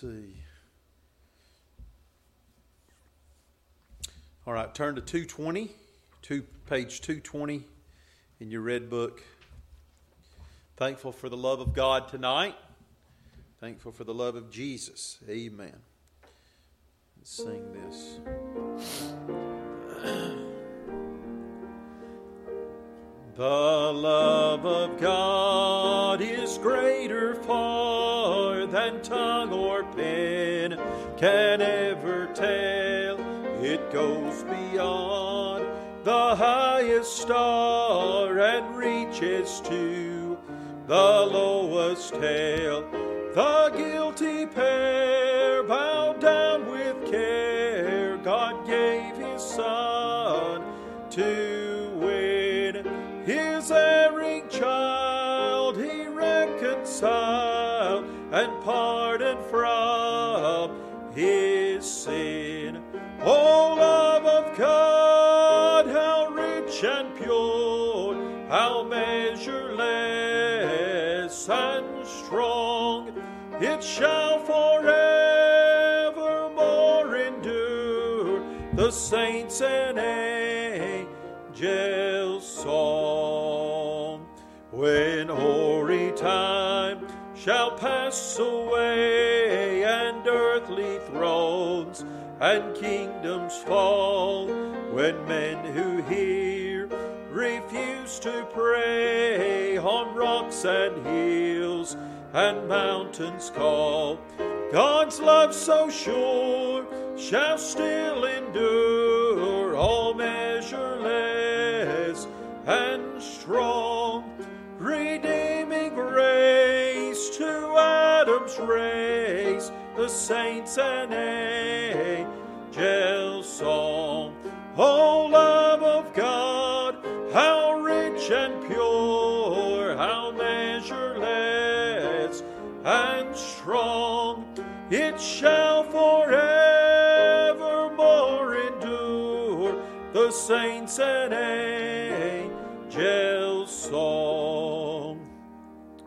See. All right, turn to 220, two, page 220 in your red book. Thankful for the love of God tonight. Thankful for the love of Jesus. Amen. Let's sing this. The love of God is greater far than pen can ever tell. It goes beyond the highest star and reaches to the lowest hell. The guilty pair bowed down with care. God gave his son to win his erring child. He reconciled and pardoned from it shall forevermore endure. The saints and angels' song. When hoary time shall pass away and earthly thrones and kingdoms fall, when men who hear refuse to pray on rocks and hills and mountains call, God's love so sure shall still endure, all measureless and strong, redeeming grace to Adam's race, the saints and angels' song. And strong, it shall forevermore endure. The saints and angels' song.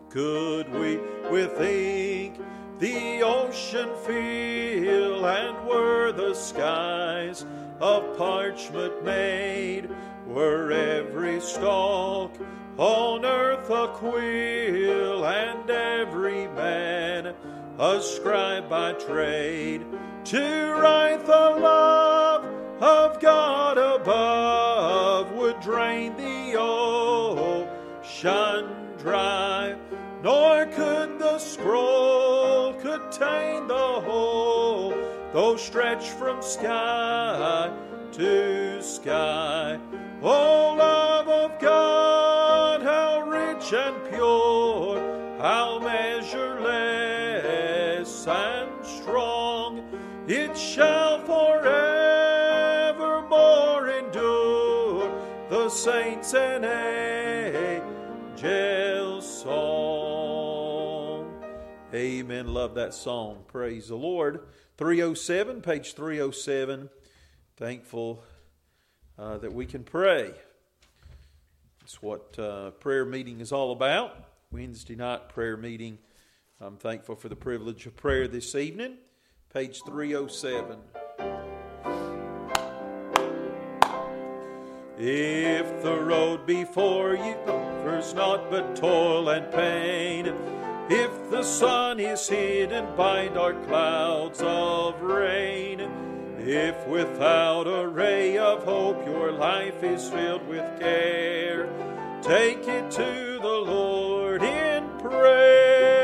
Could we with ink the ocean fill, and were the skies of parchment made, were every stalk on earth a quill, and every man a scribe by trade, to write the love of God above would drain the ocean dry, nor could the scroll contain the whole, though stretched from sky to sky. O love of God, how and pure, how measureless and strong, it shall forevermore endure. The saints and angels' song. Amen. Love that song. Praise the Lord. 307, page 307. Thankful uh, that we can pray. It's what uh, prayer meeting is all about. Wednesday night prayer meeting. I'm thankful for the privilege of prayer this evening. Page 307. If the road before you offers naught but toil and pain, if the sun is hidden by dark clouds of rain, if without a ray of hope your life is filled with care, take it to the Lord in prayer.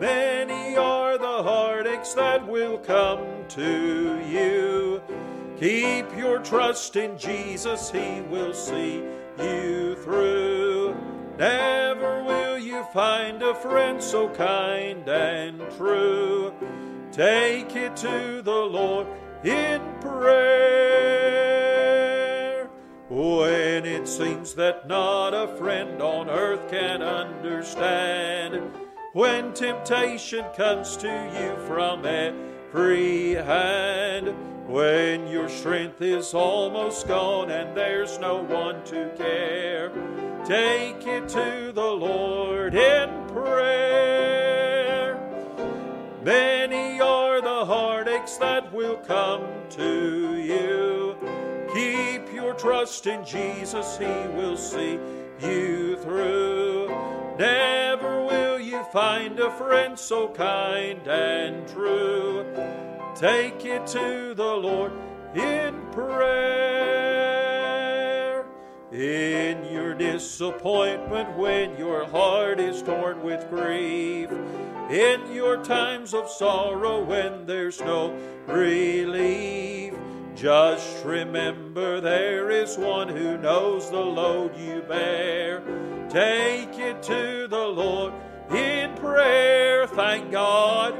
Many are the heartaches that will come to you. Keep your trust in Jesus, He will see you through. Never will you find a friend so kind and true. Take it to the Lord in prayer. When it seems that not a friend on earth can understand, when temptation comes to you from every hand, when your strength is almost gone and there's no one to care, take it to the Lord in prayer. Many come to you. Keep your trust in Jesus, He will see you through. Never will you find a friend so kind and true. Take it to the Lord in prayer. In your disappointment, when your heart is torn with grief, in your times of sorrow, when there's no relief, just remember there is one who knows the load you bear. Take it to the Lord in prayer. Thank God.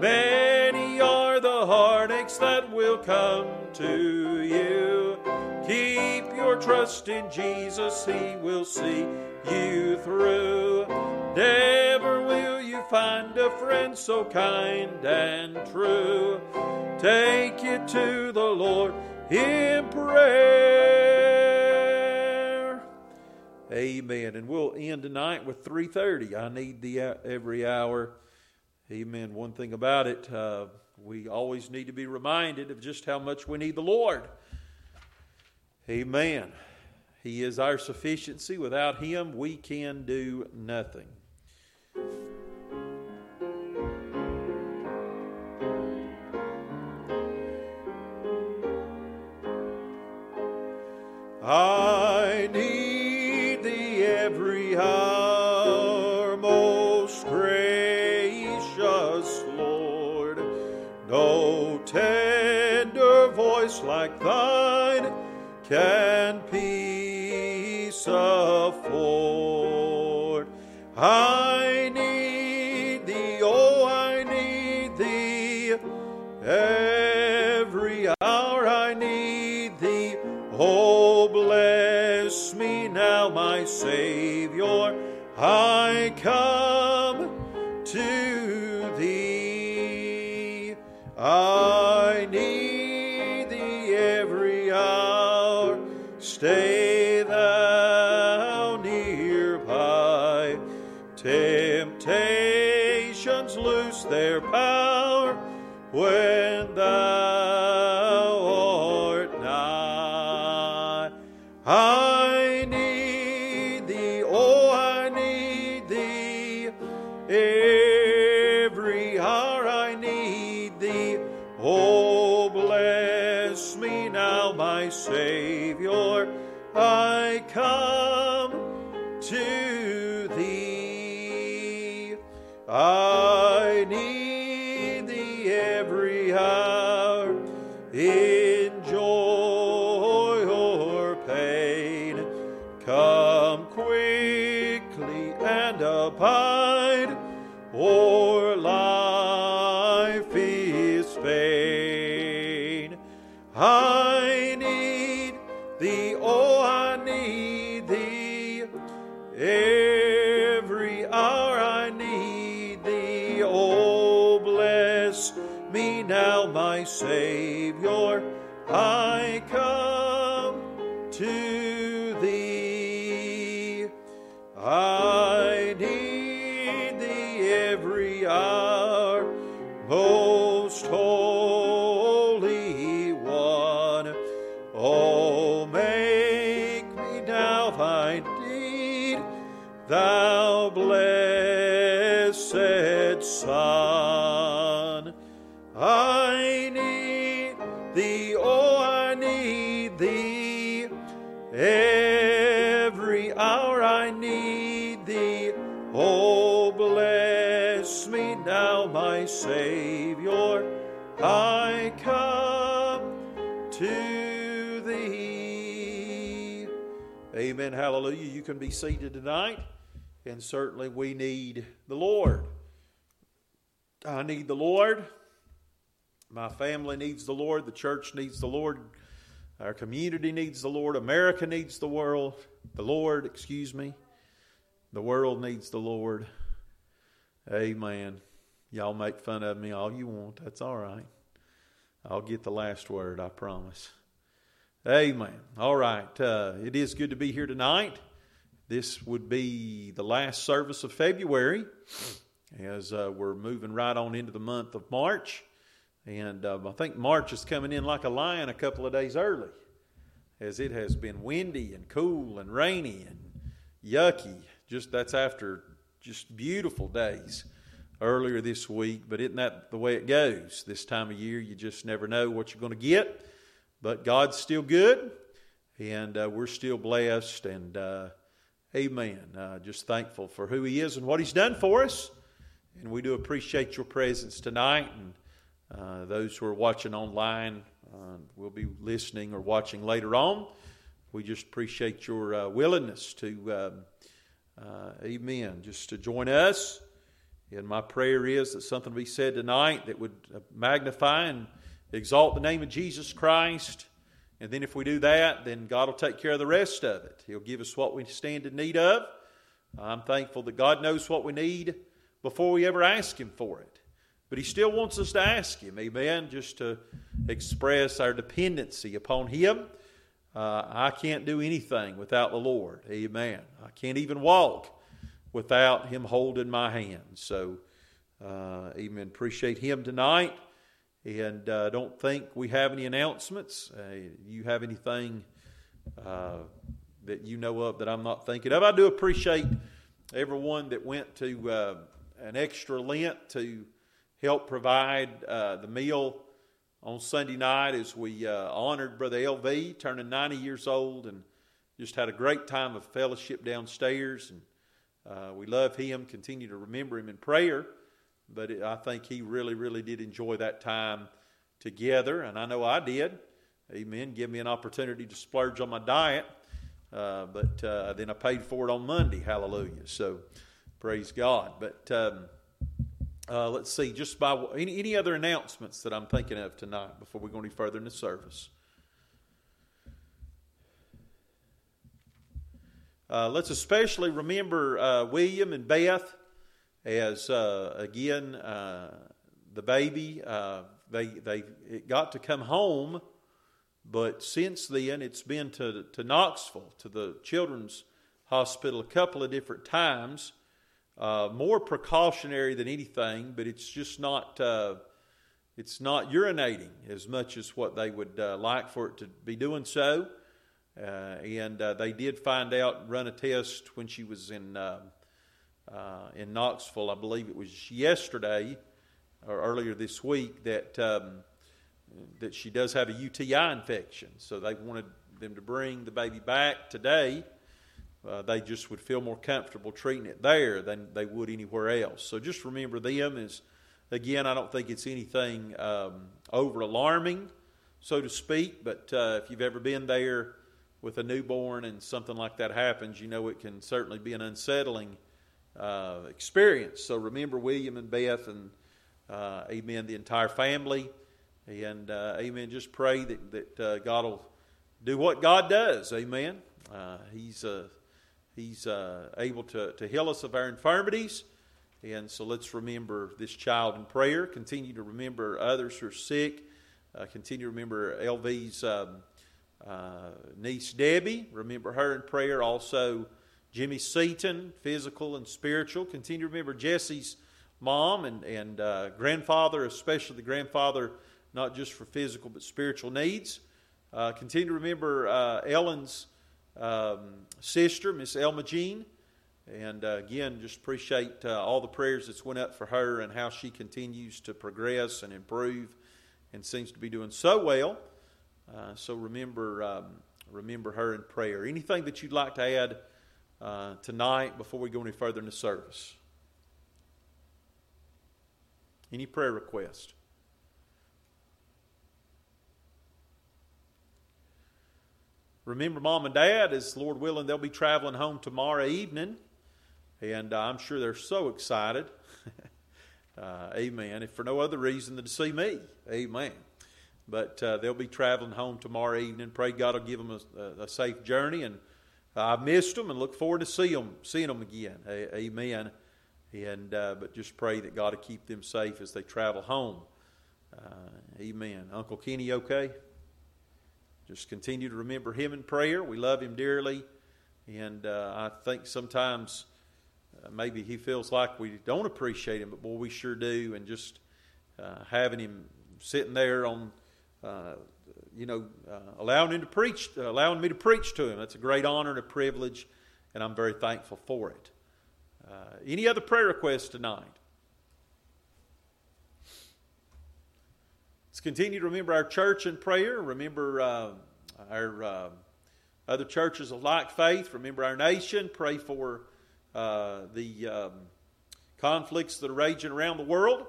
Many are the heartaches that will come to you. Keep your trust in Jesus, He will see you through. Never find a friend so kind and true. Take it to the Lord in prayer. Amen. And we'll end tonight with 3:30. I need the uh, every hour. Amen. One thing about it, uh, we always need to be reminded of just how much we need the Lord. Amen. He is our sufficiency. Without Him, we can do nothing. I need thee every hour, most gracious Lord. No tender voice like thine can I come Come quickly and abide, or life is vain. I need thee, oh, I need thee. Every hour I need thee. Oh, bless me now, my Savior. Hallelujah. You can be seated tonight, and certainly we need the Lord. I need the Lord. My family needs the Lord. The church needs the Lord. Our community needs the Lord. America needs the world. The Lord, excuse me. The world needs the Lord. Amen. Y'all make fun of me all you want. That's all right. I'll get the last word, I promise. Amen. All right. Uh, it is good to be here tonight. This would be the last service of February. as uh, we're moving right on into the month of March. And um, I think March is coming in like a lion a couple of days early, as it has been windy and cool and rainy and yucky. Just that's after just beautiful days earlier this week. But isn't that the way it goes this time of year? You just never know what you're going to get. But God's still good, and uh, we're still blessed. And uh, amen. Uh, just thankful for who He is and what He's done for us. And we do appreciate your presence tonight. And uh, those who are watching online uh, will be listening or watching later on. We just appreciate your uh, willingness to, um, amen, just to join us. And my prayer is that something be said tonight that would magnify and exalt the name of Jesus Christ. And then if we do that, then God will take care of the rest of it. He'll give us what we stand in need of. I'm thankful that God knows what we need before we ever ask Him for it. But He still wants us to ask Him, amen, just to express our dependency upon Him. Uh, I can't do anything without the Lord, amen. I can't even walk without Him holding my hand. So, uh, amen. Appreciate Him tonight. And uh, don't think we have any announcements. Uh, you have anything uh, that you know of that I'm not thinking of? I do appreciate everyone that went to uh, an extra Lent to help provide uh, the meal on Sunday night as we uh, honored Brother LV, turning 90 years old, and just had a great time of fellowship downstairs. And we love him, continue to remember him in prayer. But it, I think he really, really did enjoy that time together, and I know I did. Amen. Give me an opportunity to splurge on my diet. Uh, but uh, then I paid for it on Monday. Hallelujah. So Praise God. But um, uh, let's see, just by any, any other announcements that I'm thinking of tonight before we go any further in the service. Uh, let's especially remember uh, William and Beth as, uh, again, uh, the baby. Uh, they, they it got to come home, but since then it's been to, to Knoxville, to the Children's Hospital, a couple of different times uh, more precautionary than anything, but it's just not uh, it's not urinating as much as what they would uh, like for it to be doing so. And they did find out, run a test when she was in uh, in Knoxville. I believe it was yesterday or earlier this week that um, that she does have a UTI infection. So they wanted them to bring the baby back today uh, they just would feel more comfortable treating it there than they would anywhere else. So just remember them as, again, I don't think it's anything um, over alarming, so to speak, but uh, if you've ever been there with a newborn and something like that happens, you know it can certainly be an unsettling uh, experience. So remember William and Beth and, uh, amen, the entire family. And, uh, amen, just pray that, that uh, God will do what God does. Amen. he's a He's uh, able to, to heal us of our infirmities. And so let's remember this child in prayer. Continue to remember others who are sick. Uh, continue to remember LV's um, uh, niece Debbie. Remember her in prayer. Also, Jimmy Seaton, physical and spiritual. Continue to remember Jesse's mom and, and uh, grandfather, especially the grandfather, not just for physical but spiritual needs. Uh, continue to remember uh, Ellen's um, sister, Miss Elma Jean. And uh, again, just appreciate uh, all the prayers that's went up for her and how she continues to progress and improve, and seems to be doing so well. Uh, so remember, um, remember her in prayer. Anything that you'd like to add uh, tonight before we go any further in the service? Any prayer request? Remember, mom and dad, as Lord willing, they'll be traveling home tomorrow evening, and uh, I'm sure they're so excited. uh, amen. If for no other reason than to see me. Amen. But uh, they'll be traveling home tomorrow evening. Pray God will give them a, a safe journey, and I've missed them and look forward to see them, seeing them again. Amen. And uh, but just pray that God will keep them safe as they travel home. Uh, amen. Uncle Kenny, okay? Just continue to remember him in prayer. We love him dearly. And uh, I think sometimes maybe he feels like we don't appreciate him, but boy, we sure do. And just uh, having him sitting there on, uh, you know, uh, allowing him to preach, allowing me to preach to him, that's a great honor and a privilege, and I'm very thankful for it. Uh, any other prayer requests tonight? Let's continue to remember our church in prayer. Remember uh, our uh, other churches of like faith. Remember our nation. Pray for uh, the um, conflicts that are raging around the world.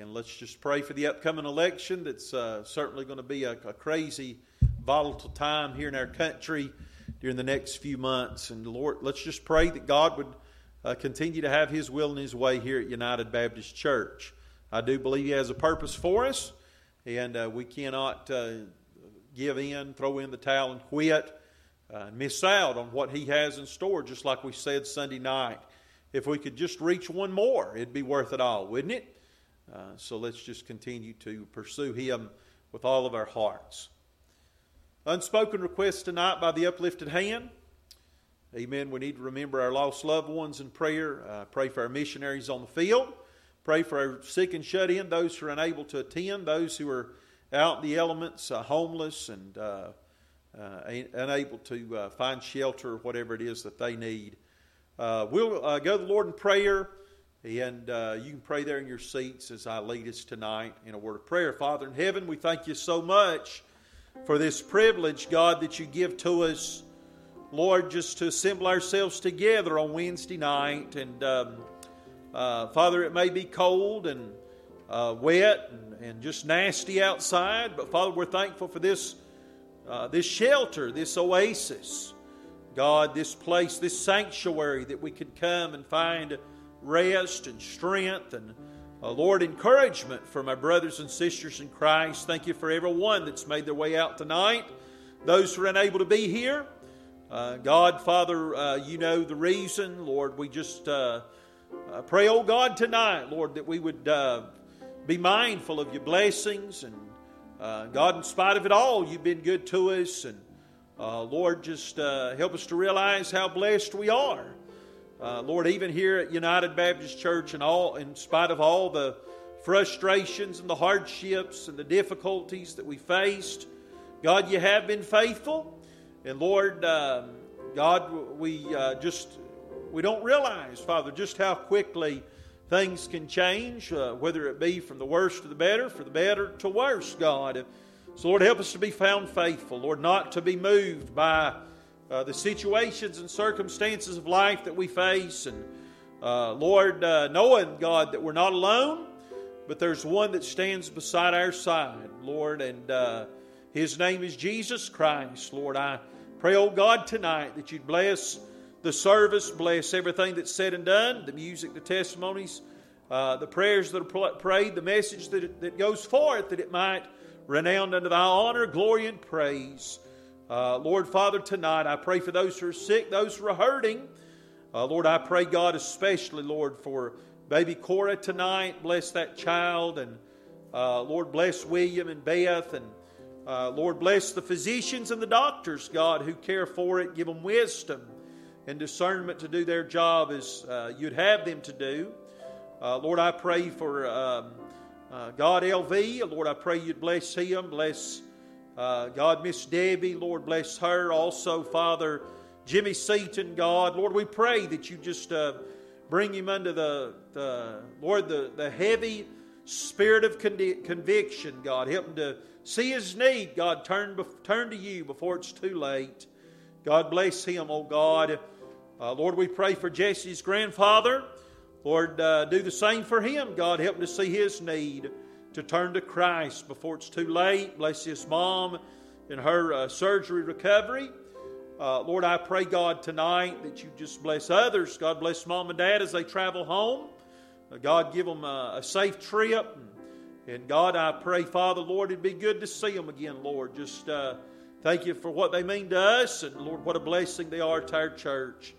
And let's just pray for the upcoming election. That's uh, certainly going to be a, a, crazy, volatile time here in our country during the next few months. And Lord, let's just pray that God would uh, continue to have His will and His way here at United Baptist Church. I do believe He has a purpose for us, and uh, we cannot uh, give in, throw in the towel, and quit uh, miss out on what He has in store, just like we said Sunday night. If we could just reach one more, it'd be worth it all, wouldn't it? Uh, so let's just continue to pursue Him with all of our hearts. Unspoken requests tonight by the uplifted hand. Amen. We need to remember our lost loved ones in prayer. Uh, pray for our missionaries on the field. Pray for our sick and shut in, those who are unable to attend, those who are out in the elements, uh, homeless and uh, uh, unable to find shelter, or whatever it is that they need. We'll go to the Lord in prayer, and you can pray there in your seats as I lead us tonight in a word of prayer. Father in heaven, we thank you so much for this privilege, God, that you give to us. Lord, just to assemble ourselves together on Wednesday night. And um, uh, Father, it may be cold and uh, wet and, and, just nasty outside, but Father, we're thankful for this uh, this shelter, this oasis. God, this place, this sanctuary that we could come and find rest and strength and, uh, Lord, encouragement for my brothers and sisters in Christ. Thank you for everyone that's made their way out tonight. Those who are unable to be here, uh, God, Father, uh, you know the reason. Lord, we just uh, uh, pray, oh God, tonight, Lord, that we would be mindful of your blessings and uh, God, in spite of it all, you've been good to us. And uh, Lord, just uh, help us to realize how blessed we are. Uh, Lord, even here at United Baptist Church, and all, in spite of all the frustrations and the hardships and the difficulties that we faced, God, you have been faithful. And Lord, um, God, we uh, just we don't realize, Father, just how quickly things can change, uh, whether it be from the worst to the better, for the better to worse, God. So, Lord, help us to be found faithful, Lord, not to be moved by uh, the situations and circumstances of life that we face. And, uh, Lord, uh, knowing, God, that we're not alone, but there's one that stands beside our side, Lord, and uh, his name is Jesus Christ. Lord, I pray, oh God, tonight that you'd bless the service. Bless everything that's said and done, the music, the testimonies, uh, the prayers that are prayed, the message that, that goes forth, that it might renown unto thy honor, glory, and praise. Uh, Lord Father, tonight I pray for those who are sick, those who are hurting. Uh, Lord, I pray, God, especially, Lord, for baby Cora tonight. Bless that child. And uh, Lord, bless William and Beth. And uh, Lord, bless the physicians and the doctors, God, who care for it. Give them wisdom and discernment to do their job as uh, you'd have them to do. Uh, Lord, I pray for um, God LV. Lord, I pray you'd bless him. Bless uh, God, Miss Debbie. Lord, bless her. Also, Father Jimmy Seaton, God. Lord, we pray that you just uh, bring him under the, the Lord, the, the heavy spirit of conviction, God. Help him to see his need, God. Turn, turn to you before it's too late. God bless him, oh God. Uh, Lord, we pray for Jesse's grandfather. Lord, uh, do the same for him. God, help him to see his need to turn to Christ before it's too late. Bless his mom in her uh, surgery recovery. Uh, Lord, I pray, God, tonight that you just bless others. God, bless mom and dad as they travel home. Uh, God, give them a, a safe trip. And, and, God, I pray, Father, Lord, it'd be good to see them again, Lord. Just uh, thank you for what they mean to us. And, Lord, what a blessing they are to our church.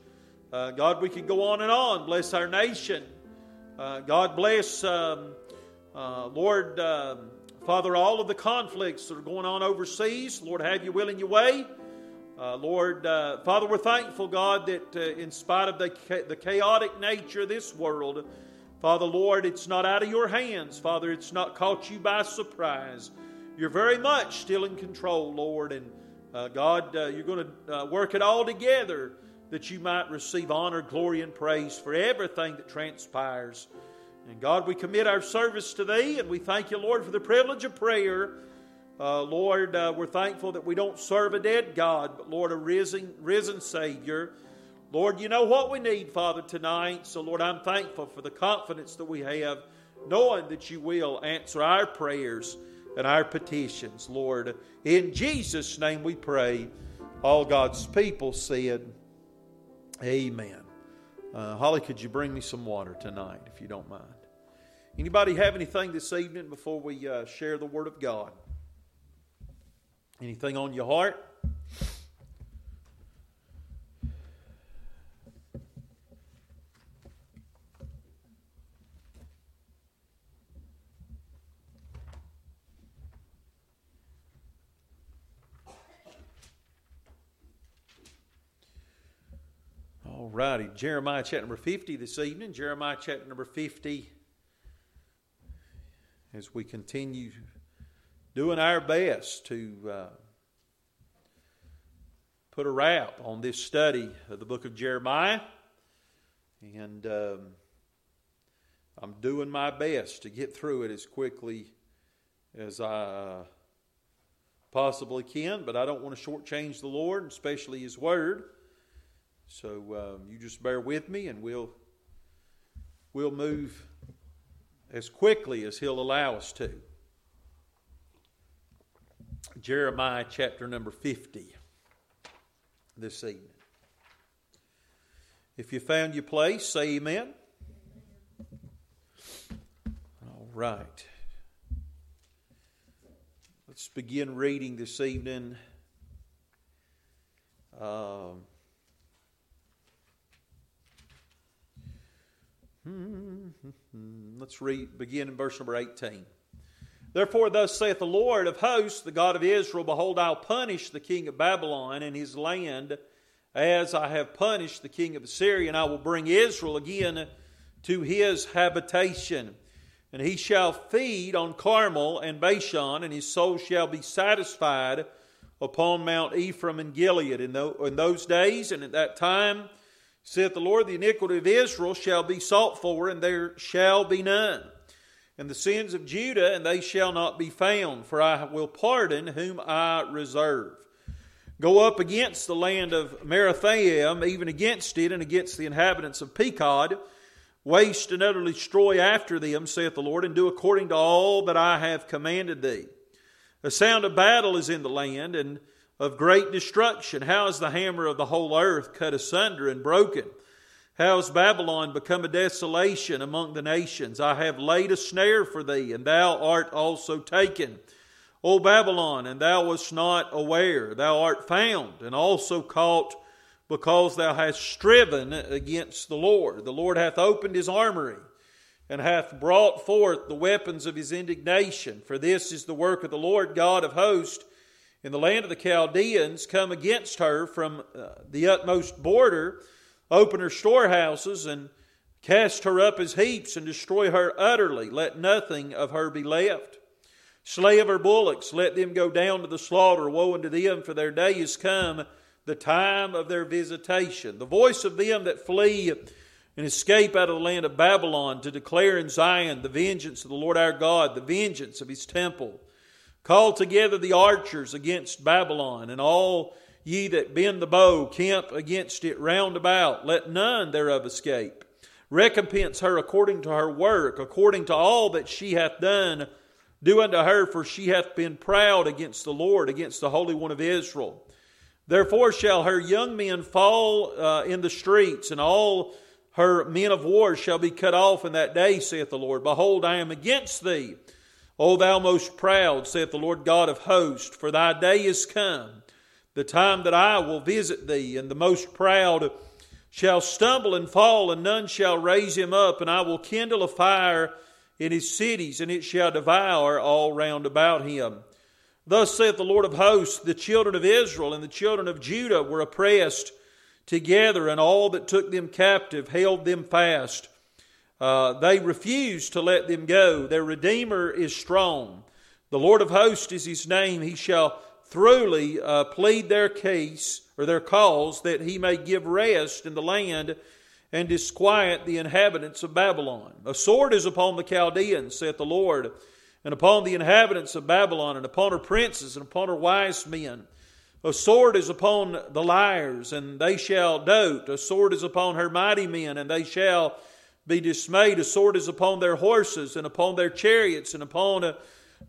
Uh, God, we could go on and on. Bless our nation. Uh, God bless, um, uh, Lord, um, Father, all of the conflicts that are going on overseas. Lord, have your will in your way. Uh, Lord, uh, Father, we're thankful, God, that uh, in spite of the, the chaotic nature of this world, Father, Lord, it's not out of your hands. Father, it's not caught you by surprise. You're very much still in control, Lord. And uh, God, uh, you're going to uh, work it all together that you might receive honor, glory, and praise for everything that transpires. And God, we commit our service to Thee, and we thank you, Lord, for the privilege of prayer. Uh, Lord, uh, we're thankful that we don't serve a dead God, but Lord, a risen, risen Savior. Lord, you know what we need, Father, tonight. So, Lord, I'm thankful for the confidence that we have, knowing that you will answer our prayers and our petitions, Lord. In Jesus' name we pray. All God's people said, Amen. Uh, Holly, could you bring me some water tonight, if you don't mind? Anybody have anything this evening before we uh, share the Word of God? Anything on your heart? All righty, Jeremiah chapter number 50 this evening. Jeremiah chapter number 50. As we continue doing our best to uh, put a wrap on this study of the book of Jeremiah. And um, I'm doing my best to get through it as quickly as I uh, possibly can, but I don't want to shortchange the Lord, especially His Word. So um, you just bear with me, and we'll we'll move as quickly as He'll allow us to. Jeremiah chapter number 50 this evening. If you found your place, say amen. All right. Let's begin reading this evening. Um, let's read, begin in verse number 18. Therefore, thus saith the Lord of hosts, the God of Israel Behold, I'll punish the king of Babylon and his land as I have punished the king of Assyria, and I will bring Israel again to his habitation. And he shall feed on Carmel and Bashan, and his soul shall be satisfied upon Mount Ephraim and Gilead. In, those days and at that time, saith the Lord, the iniquity of Israel shall be sought for, and there shall be none and the sins of Judah, and they shall not be found, for I will pardon whom I reserve. Go up against the land of Merathaim, even against it, and against the inhabitants of Pekod. Waste and utterly destroy after them, saith the Lord, and do according to all that I have commanded thee. A sound of battle is in the land, and of great destruction. How is the hammer of the whole earth cut asunder and broken? How has Babylon become a desolation among the nations? I have laid a snare for thee, and thou art also taken. O Babylon, and thou wast not aware, thou art found, and also caught, because thou hast striven against the Lord. The Lord hath opened his armory, and hath brought forth the weapons of his indignation. For this is the work of the Lord God of hosts in the land of the Chaldeans, come against her from uh, the utmost border Open her storehouses and cast her up as heaps and destroy her utterly. Let nothing of her be left. Slay of her bullocks, let them go down to the slaughter. Woe unto them, for their day is come, the time of their visitation. The voice of them that flee and escape out of the land of Babylon to declare in Zion the vengeance of the Lord our God, the vengeance of his temple. Call together the archers against Babylon and all Ye that bend the bow, camp against it round about, let none thereof escape. Recompense her according to her work, according to all that she hath done. Do unto her, for she hath been proud against the Lord, against the Holy One of Israel. Therefore shall her young men fall uh, in the streets, and all her men of war shall be cut off in that day, saith the Lord. Behold, I am against thee, O thou most proud, saith the Lord God of hosts, for thy day is come the time that I will visit thee, and the most proud shall stumble and fall, and none shall raise him up, and I will kindle a fire in his cities, and it shall devour all round about him. Thus saith the Lord of hosts, the children of Israel and the children of Judah were oppressed together, and all that took them captive held them fast. Uh, they refuse to let them go. Their Redeemer is strong. The Lord of hosts is his name. He shall thoroughly uh, plead their case or their cause that he may give rest in the land and disquiet the inhabitants of Babylon. A sword is upon the Chaldeans, saith the Lord, and upon the inhabitants of Babylon, and upon her princes, and upon her wise men. A sword is upon the liars, and they shall dote. A sword is upon her mighty men, and they shall be dismayed. A sword is upon their horses, and upon their chariots, and upon uh,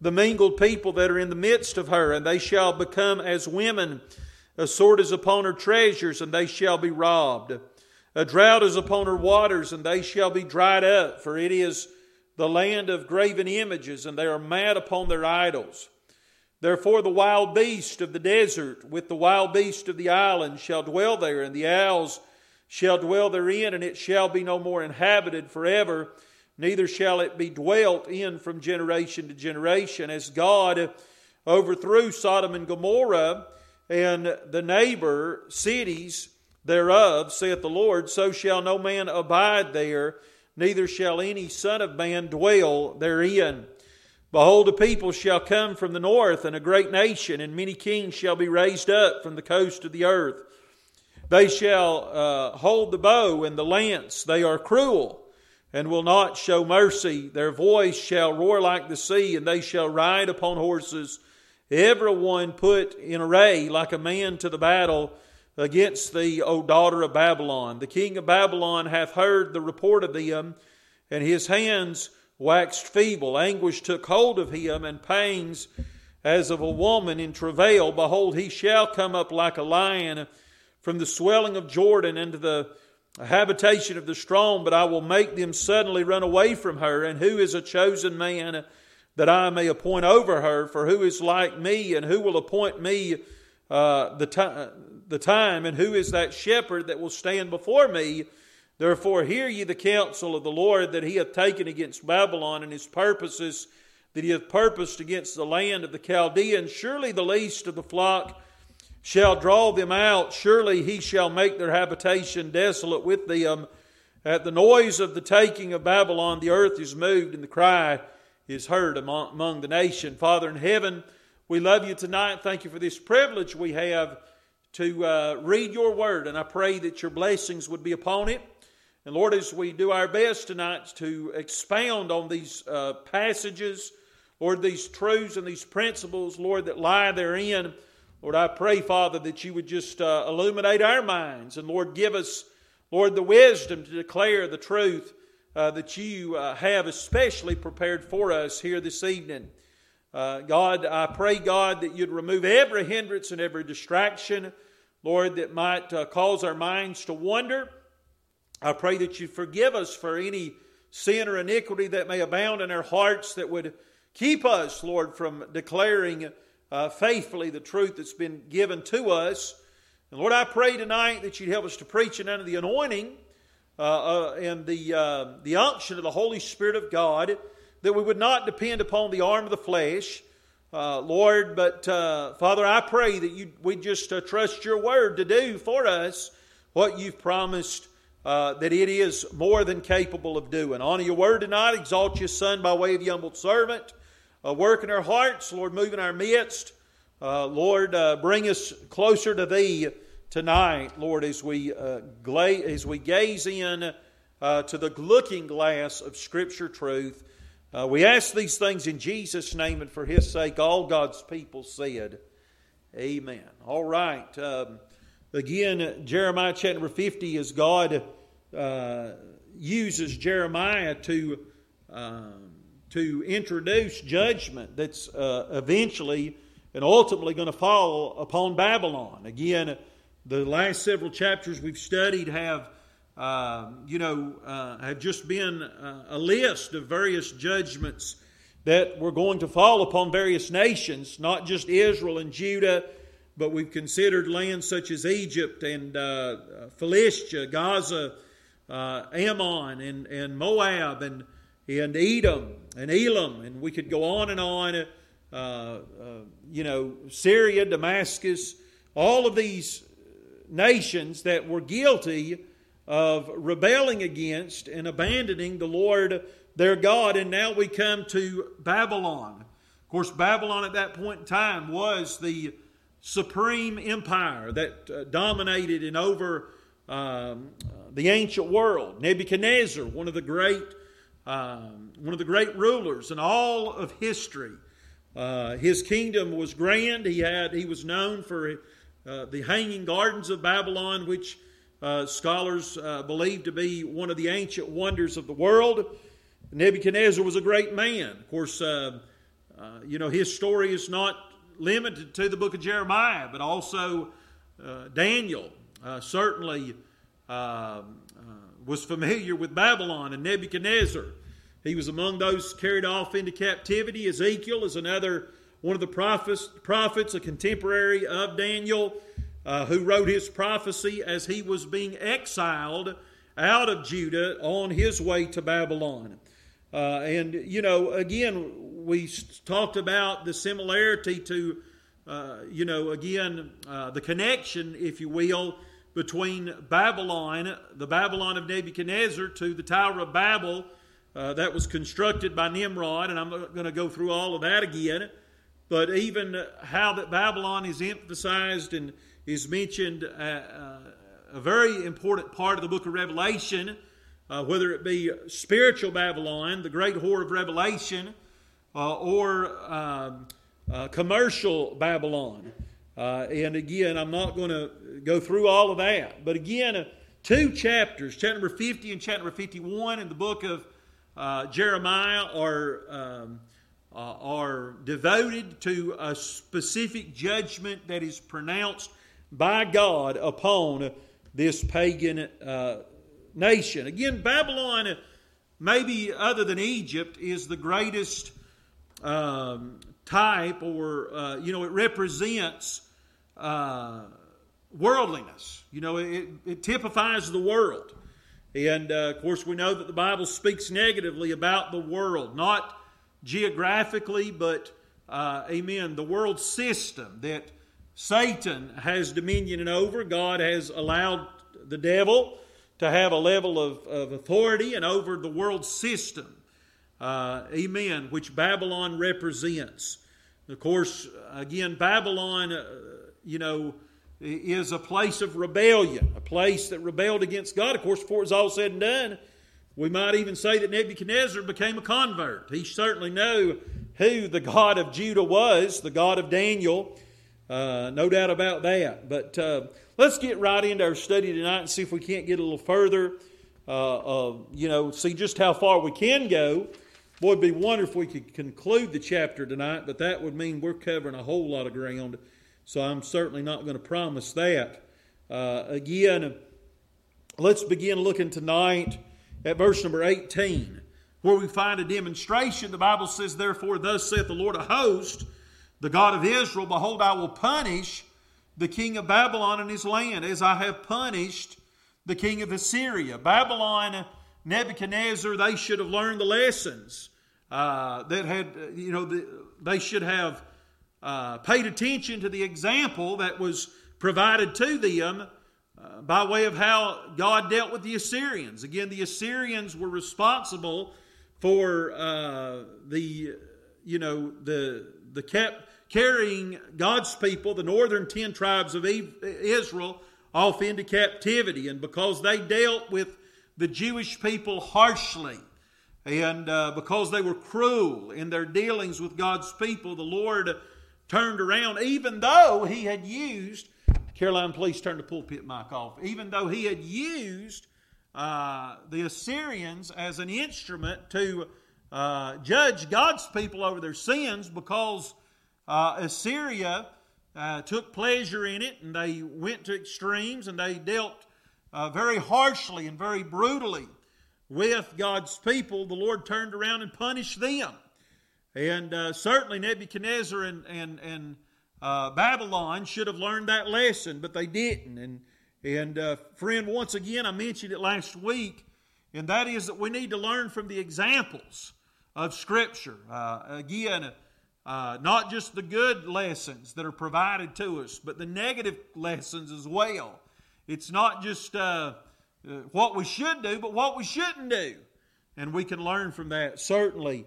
the mingled people that are in the midst of her, and they shall become as women. A sword is upon her treasures, and they shall be robbed. A drought is upon her waters, and they shall be dried up, for it is the land of graven images, and they are mad upon their idols. Therefore, the wild beast of the desert with the wild beast of the island shall dwell there, and the owls shall dwell therein, and it shall be no more inhabited forever, neither shall it be dwelt in from generation to generation. As God overthrew Sodom and Gomorrah and the neighbor cities, thereof, saith the Lord, so shall no man abide there, neither shall any son of man dwell therein. Behold, a people shall come from the north, and a great nation, and many kings shall be raised up from the coast of the earth. They shall uh, hold the bow and the lance. They are cruel and will not show mercy. Their voice shall roar like the sea, and they shall ride upon horses. Every one put in array like a man to the battle against thee, O daughter of Babylon. The king of Babylon hath heard the report of them, and his hands waxed feeble. Anguish took hold of him, and pangs as of a woman in travail. Behold, he shall come up like a lion from the swelling of Jordan into the habitation of the strong, but I will make them suddenly run away from her. And who is a chosen man that I may appoint over her? For who is like me, and who will appoint me uh, the the time, and who is that shepherd that will stand before me? Therefore, hear ye the counsel of the Lord that he hath taken against Babylon and his purposes that he hath purposed against the land of the Chaldeans. Surely the least of the flock shall draw them out. Surely he shall make their habitation desolate with them. At the noise of the taking of Babylon, the earth is moved, and the cry is heard among, the nation. Father in heaven, we love you tonight. Thank you for this privilege we have to uh, read your word, and I pray that your blessings would be upon it. And Lord, as we do our best tonight to expound on these uh, passages, Lord, these truths and these principles, Lord, that lie therein, Lord, I pray, Father, that you would just uh, illuminate our minds, and Lord, give us, Lord, the wisdom to declare the truth uh, that you uh, have especially prepared for us here this evening. Uh, God, I pray, God, that you'd remove every hindrance and every distraction, Lord, that might uh, cause our minds to wander. I pray that you forgive us for any sin or iniquity that may abound in our hearts that would keep us, Lord, from declaring uh, faithfully the truth that's been given to us. And Lord, I pray tonight that you'd help us to preach it under the anointing uh, uh, and the, uh, the unction of the Holy Spirit of God that we would not depend upon the arm of the flesh, uh, Lord. But uh, Father, I pray that you we just uh, trust your word to do for us what you've promised. Uh, that it is more than capable of doing. Honor your word tonight. Exalt your Son by way of humble servant. Uh, work in our hearts, Lord. Move in our midst. Uh, Lord, bring us closer to Thee tonight, Lord, as we gla- as we gaze in to the looking glass of Scripture truth. Uh, we ask these things in Jesus' name and for His sake. All God's people said, Amen. All right. Um, again, Jeremiah chapter 50 is God uh, uses Jeremiah to, um, to introduce judgment that's uh, eventually and ultimately going to fall upon Babylon. Again, the last several chapters we've studied have uh, you know, uh, have just been uh, a list of various judgments that were going to fall upon various nations, not just Israel and Judah, but we've considered lands such as Egypt and uh, Philistia, Gaza, uh, Ammon, and, and Moab, and, and Edom, and Elam, and we could go on and on. uh, uh, you know, Syria, Damascus, all of these nations that were guilty of rebelling against and abandoning the Lord their God. And now we come to Babylon. Of course, Babylon at that point in time was the supreme empire that uh, dominated and over um, the ancient world. Nebuchadnezzar, one of the great, um, one of the great rulers in all of history. Uh, his kingdom was grand. He had he was known for uh, the Hanging Gardens of Babylon, which uh, scholars uh, believe to be one of the ancient wonders of the world. Nebuchadnezzar was a great man. Of course, uh, uh, you know his story is not limited to the book of Jeremiah, but also Daniel. certainly um, was familiar with Babylon and Nebuchadnezzar. He was among those carried off into captivity. Ezekiel is another one of the prophets, prophets a contemporary of Daniel, uh, who wrote his prophecy as he was being exiled out of Judah on his way to Babylon. Uh, and, you know, again, we talked about the similarity to, uh, you know, again, uh, the connection, if you will, between Babylon, the Babylon of Nebuchadnezzar, to the Tower of Babel uh, that was constructed by Nimrod, and I'm going to go through all of that again. But even how that Babylon is emphasized and is mentioned, uh, uh, a very important part of the book of Revelation, uh, whether it be spiritual Babylon, the great whore of Revelation, uh, or um, commercial Babylon. And again, I'm not going to go through all of that. But again, two chapters, chapter number 50 and chapter number 51 in the book of uh, Jeremiah are, um, uh, are devoted to a specific judgment that is pronounced by God upon this pagan uh, nation. Again, Babylon, maybe other than Egypt, is the greatest um, type, or, uh, you know, it represents uh, worldliness. You know, it, it typifies the world. And uh, of course, we know that the Bible speaks negatively about the world, not geographically, but, uh, amen, the world system that Satan has dominion over. God has allowed the devil to have a level of, of authority and over the world system. Uh, amen, which Babylon represents. Of course, again, Babylon, uh, you know, is a place of rebellion, a place that rebelled against God. Of course, before it's all said and done, we might even say that Nebuchadnezzar became a convert. He certainly knew who the God of Judah was, the God of Daniel. Uh, no doubt about that. But uh, let's get right into our study tonight and see if we can't get a little further. Uh, you know, see just how far we can go. Boy, it'd be wonderful if we could conclude the chapter tonight, but that would mean we're covering a whole lot of ground. So I'm certainly not going to promise that. Uh, again, let's begin looking tonight at verse number 18, where we find a demonstration. The Bible says, Therefore, thus saith the Lord of hosts, the God of Israel, Behold, I will punish the king of Babylon and his land, as I have punished the king of Assyria. Babylon, Nebuchadnezzar, they should have learned the lessons uh, that had, you know, the, they should have uh, paid attention to the example that was provided to them uh, by way of how God dealt with the Assyrians. Again, the Assyrians were responsible for uh, the, you know, the the kept carrying God's people, the northern ten tribes of Israel, off into captivity, and because they dealt with the Jewish people harshly. And uh, because they were cruel in their dealings with God's people, the Lord turned around, even though he had used, Caroline, please turn the pulpit mic off, even though he had used uh, the Assyrians as an instrument to uh, judge God's people over their sins because uh, Assyria uh, took pleasure in it and they went to extremes and they dealt uh, very harshly and very brutally with God's people. The Lord turned around and punished them. And uh, certainly Nebuchadnezzar and, and, and uh, Babylon should have learned that lesson, but they didn't. And, and uh, friend, once again, I mentioned it last week, and that is that we need to learn from the examples of Scripture. Uh, again, uh, not just the good lessons that are provided to us, but the negative lessons as well. It's not just uh, what we should do, but what we shouldn't do. And we can learn from that, certainly.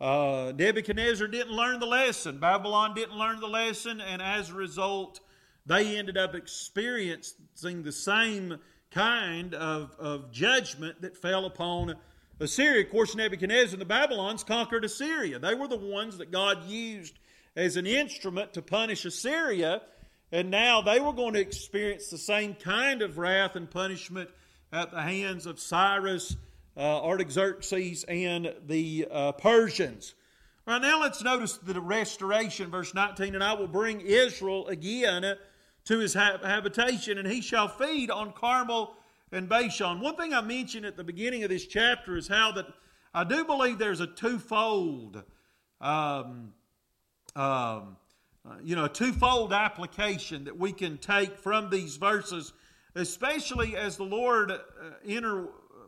Uh, Nebuchadnezzar didn't learn the lesson, Babylon didn't learn the lesson, and as a result, they ended up experiencing the same kind of, of judgment that fell upon Assyria. Of course, Nebuchadnezzar and the Babylons conquered Assyria. They were the ones that God used as an instrument to punish Assyria, and now they were going to experience the same kind of wrath and punishment at the hands of Cyrus, uh, Artaxerxes, and the uh, Persians. All right, now let's notice the restoration, verse 19, and I will bring Israel again to his habitation, and he shall feed on Carmel and Bashan. One thing I mentioned at the beginning of this chapter is how that I do believe there's a twofold, um, um, uh, you know, a twofold application that we can take from these verses, especially as the Lord uh,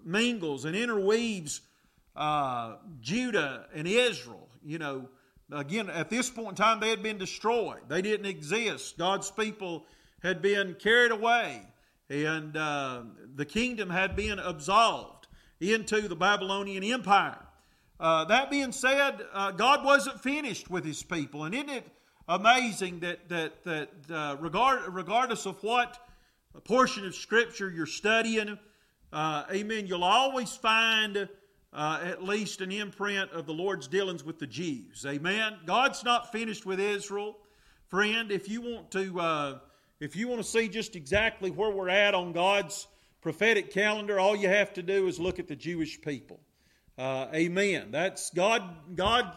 intermingles and interweaves uh, Judah and Israel. You know, again, at this point in time, they had been destroyed. They didn't exist. God's people had been carried away and uh, the kingdom had been absolved into the Babylonian Empire. Uh, that being said, uh, God wasn't finished with His people, and isn't it amazing that that that uh, regard, regardless of what portion of Scripture you're studying, uh, Amen, you'll always find uh, at least an imprint of the Lord's dealings with the Jews. Amen. God's not finished with Israel, friend. If you want to if you want to see just exactly where we're at on God's prophetic calendar, all you have to do is look at the Jewish people. Uh, amen. That's God. God.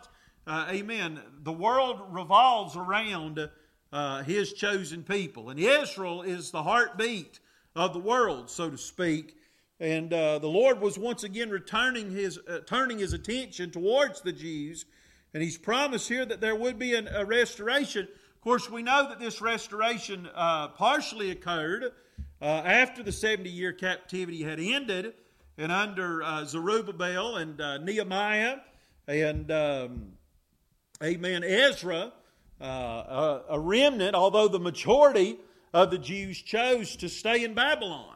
Uh, amen. The world revolves around uh, His chosen people, and Israel is the heartbeat of the world, so to speak. And uh, the Lord was once again returning His uh, turning His attention towards the Jews, and He's promised here that there would be an, a restoration. Of course, we know that this restoration uh, partially occurred uh, after the 70 year captivity had ended, and under uh, Zerubbabel and uh, Nehemiah and, um, amen, Ezra, a remnant, although the majority of the Jews chose to stay in Babylon.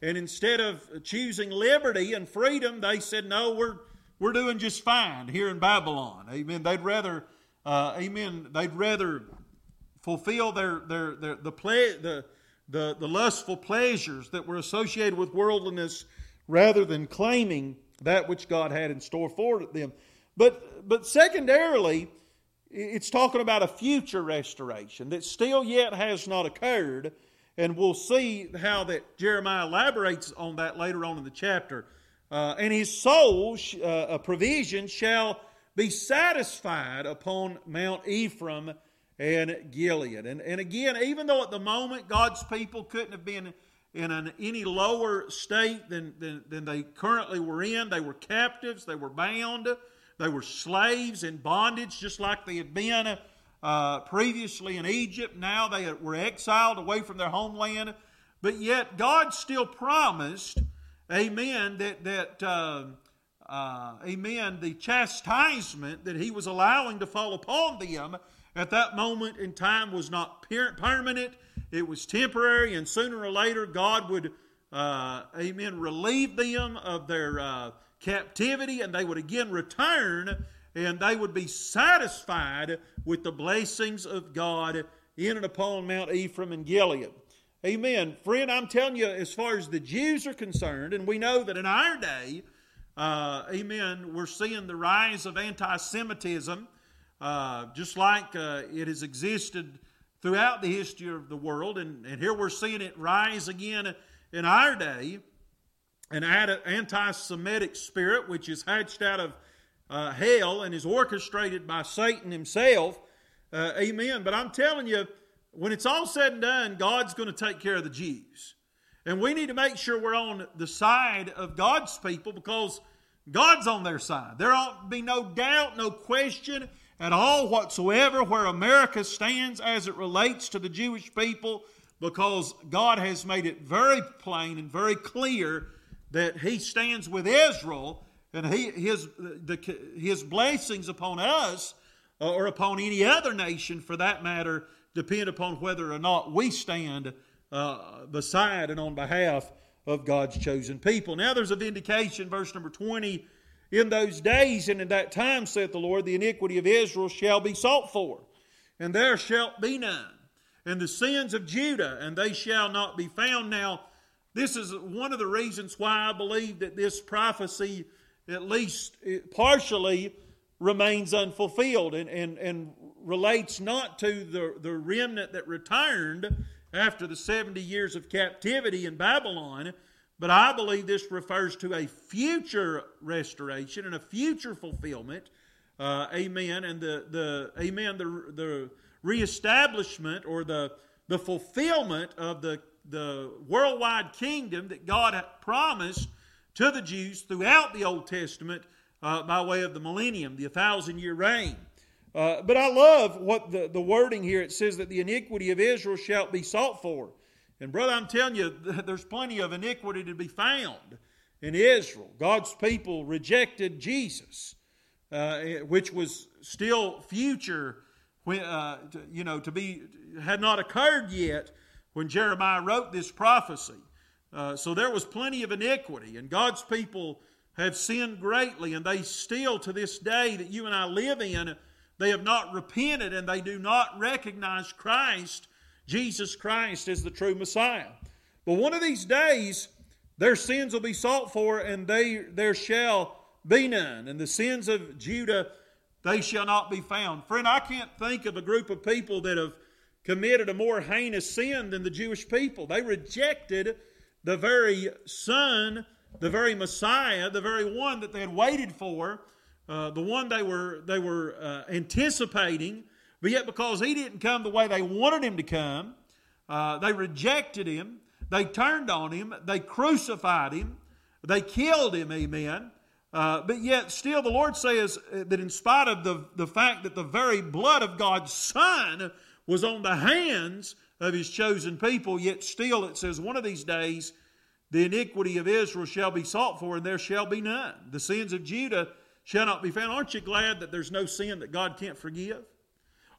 And instead of choosing liberty and freedom, they said, no, we're, we're doing just fine here in Babylon. Amen. They'd rather, uh, amen, they'd rather fulfill their, their, their the, play, the, the, the lustful pleasures that were associated with worldliness rather than claiming that which God had in store for them. But, but secondarily, it's talking about a future restoration that still yet has not occurred. And we'll see how that Jeremiah elaborates on that later on in the chapter. Uh, and his soul, uh, a provision, shall be satisfied upon Mount Ephraim and Gilead. And, and again, even though at the moment God's people couldn't have been in an any lower state than, than, than they currently were in, they were captives, they were bound, they were slaves in bondage, just like they had been uh, previously in Egypt. Now they were exiled away from their homeland. But yet, God still promised, amen, that, that uh, uh, amen, the chastisement that He was allowing to fall upon them at that moment in time was not permanent, it was temporary, and sooner or later God would, uh, amen, relieve them of their uh, captivity and they would again return and they would be satisfied with the blessings of God in and upon Mount Ephraim and Gilead. Amen. Friend, I'm telling you, as far as the Jews are concerned, and we know that in our day, uh, amen, we're seeing the rise of anti Semitism uh, just like uh, it has existed throughout the history of the world. And, and here we're seeing it rise again in our day an anti Semitic spirit, which is hatched out of uh, hell and is orchestrated by Satan himself. Uh, amen. But I'm telling you, when it's all said and done, God's going to take care of the Jews. And we need to make sure we're on the side of God's people because God's on their side. There ought to be no doubt, no question at all whatsoever where America stands as it relates to the Jewish people because God has made it very plain and very clear that He stands with Israel and he, his, the, his blessings upon us uh, or upon any other nation for that matter depend upon whether or not we stand uh, beside and on behalf of God's chosen people. Now there's a vindication, verse number 20. In those days and in that time, saith the Lord, the iniquity of Israel shall be sought for, and there shall be none. And the sins of Judah, and they shall not be found. Now, this is one of the reasons why I believe that this prophecy, at least partially, remains unfulfilled and, and, and relates not to the, the remnant that returned after the 70 years of captivity in Babylon, but I believe this refers to a future restoration and a future fulfillment. Uh, amen. And the, the amen, the, the reestablishment or the, the fulfillment of the, the worldwide kingdom that God had promised to the Jews throughout the Old Testament uh, by way of the millennium, the thousand year reign. Uh, but I love what the, the wording here. It says that the iniquity of Israel shall be sought for. And, brother, I'm telling you, there's plenty of iniquity to be found in Israel. God's people rejected Jesus, uh, which was still future, when, uh, to, you know, to be, had not occurred yet when Jeremiah wrote this prophecy. Uh, so there was plenty of iniquity, and God's people have sinned greatly, and they still, to this day that you and I live in, they have not repented and they do not recognize Christ, Jesus Christ, as the true Messiah. But one of these days, their sins will be sought for, and they there shall be none. And the sins of Judah, they shall not be found. Friend, I can't think of a group of people that have committed a more heinous sin than the Jewish people. They rejected the very Son, the very Messiah, the very one that they had waited for uh, the one they were, they were uh, anticipating, but yet because he didn't come the way they wanted him to come, uh, they rejected him, they turned on him, they crucified him, they killed him, amen. Uh, but yet, still, the Lord says that in spite of the, the fact that the very blood of God's Son was on the hands of his chosen people, yet still it says, one of these days the iniquity of Israel shall be sought for, and there shall be none. The sins of Judah shall not be found. Aren't you glad that there's no sin that God can't forgive?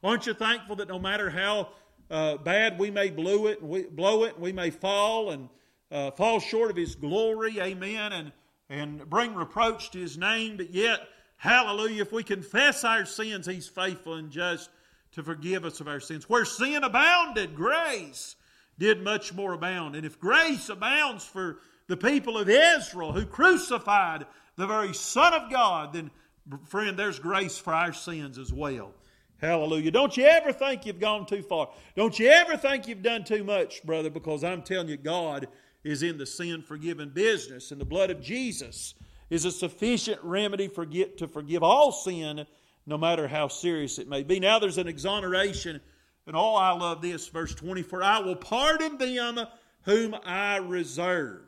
Aren't you thankful that no matter how uh, bad we may blow it, we, blow it, we may fall and uh, fall short of His glory, amen, and, and bring reproach to His name, but yet, hallelujah, if we confess our sins, He's faithful and just to forgive us of our sins. Where sin abounded, grace did much more abound. And if grace abounds for the people of Israel who crucified the very Son of God, then, friend, there's grace for our sins as well. Hallelujah. Don't you ever think you've gone too far. Don't you ever think you've done too much, brother, because I'm telling you, God is in the sin forgiving business, and the blood of Jesus is a sufficient remedy for get, to forgive all sin, no matter how serious it may be. Now there's an exoneration, and oh, I love this, verse 24 I will pardon them whom I reserve.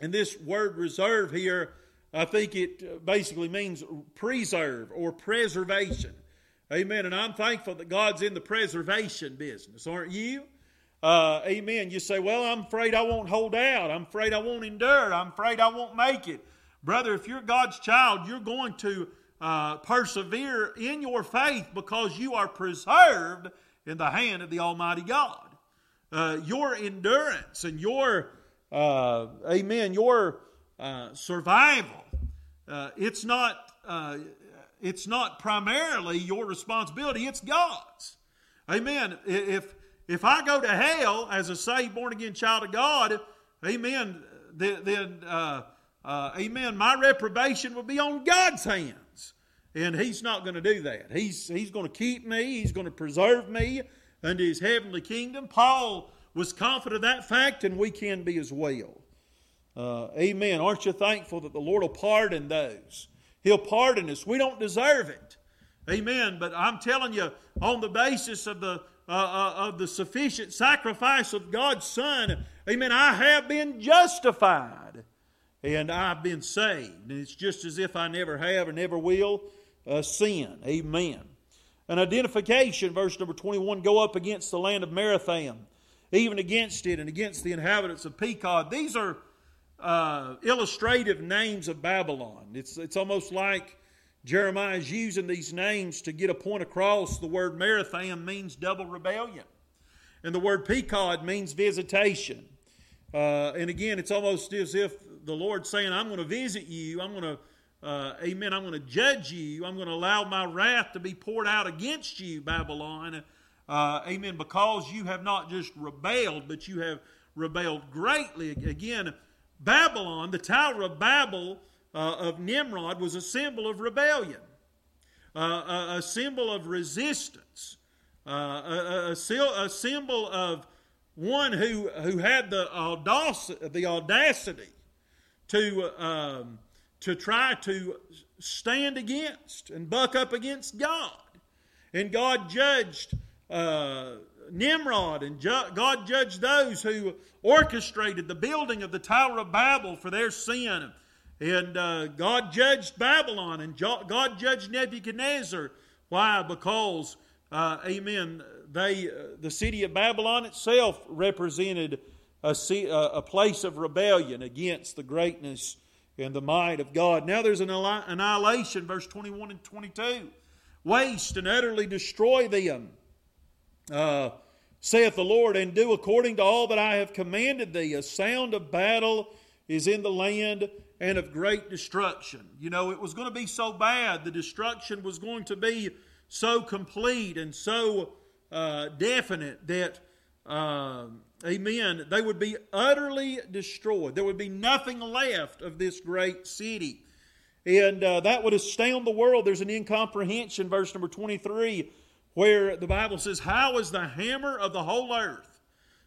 And this word reserve here I think it uh, basically means preserve or preservation. Amen. And I'm thankful that God's in the preservation business, aren't you? Uh, amen. You say, Well, I'm afraid I won't hold out. I'm afraid I won't endure. I'm afraid I won't make it. Brother, if you're God's child, you're going to uh, persevere in your faith because you are preserved in the hand of the Almighty God. Uh, your endurance and your, uh, amen, your uh, survival uh, it's not it's not primarily your responsibility; it's God's. Amen. If if I go to hell as a saved, born again child of God, Amen. Then, uh, Amen. My reprobation will be on God's hands, and He's not going to do that. He's He's going to keep me. He's going to preserve me unto His heavenly kingdom. Paul was confident of that fact, and we can be as well. Uh, amen. Aren't you thankful that the Lord will pardon those? He'll pardon us. We don't deserve it. Amen. But I'm telling you, on the basis of the uh, uh, of the sufficient sacrifice of God's Son, Amen. I have been justified, and I've been saved, and it's just as if I never have or never will uh, sin. Amen. An identification, verse number twenty-one, go up against the land of Merathaim, even against it, and against the inhabitants of Pekod. These are uh, illustrative names of Babylon. It's, it's almost like Jeremiah is using these names to get a point across. The word Merathaim means double rebellion, and the word Pekod means visitation. Uh, and again, it's almost as if the Lord's saying, I'm going to visit you. I'm going to, uh, amen, I'm going to judge you. I'm going to allow my wrath to be poured out against you, Babylon. Uh, amen, because you have not just rebelled, but you have rebelled greatly. Again, Babylon, the Tower of Babel uh, of Nimrod, was a symbol of rebellion, uh, a, a, symbol of resistance, uh, a, a, a, symbol of one who, who had the audacity, the audacity to, um, to try to stand against and buck up against God. And God judged uh, Nimrod, and ju- God judged those who orchestrated the building of the Tower of Babel for their sin. And uh, God judged Babylon, and jo- God judged Nebuchadnezzar. Why? Because, uh, amen, they, uh, the city of Babylon itself represented a, a place of rebellion against the greatness and the might of God. Now there's an annihilation, verse 21 and 22. Waste and utterly destroy them uh, saith the Lord, and do according to all that I have commanded thee. A sound of battle is in the land and of great destruction. You know, it was going to be so bad. The destruction was going to be so complete and so uh, definite that, uh, amen, they would be utterly destroyed. There would be nothing left of this great city. And uh, that would astound the world. There's an incomprehension, verse number 23 where the Bible says, How is the hammer of the whole earth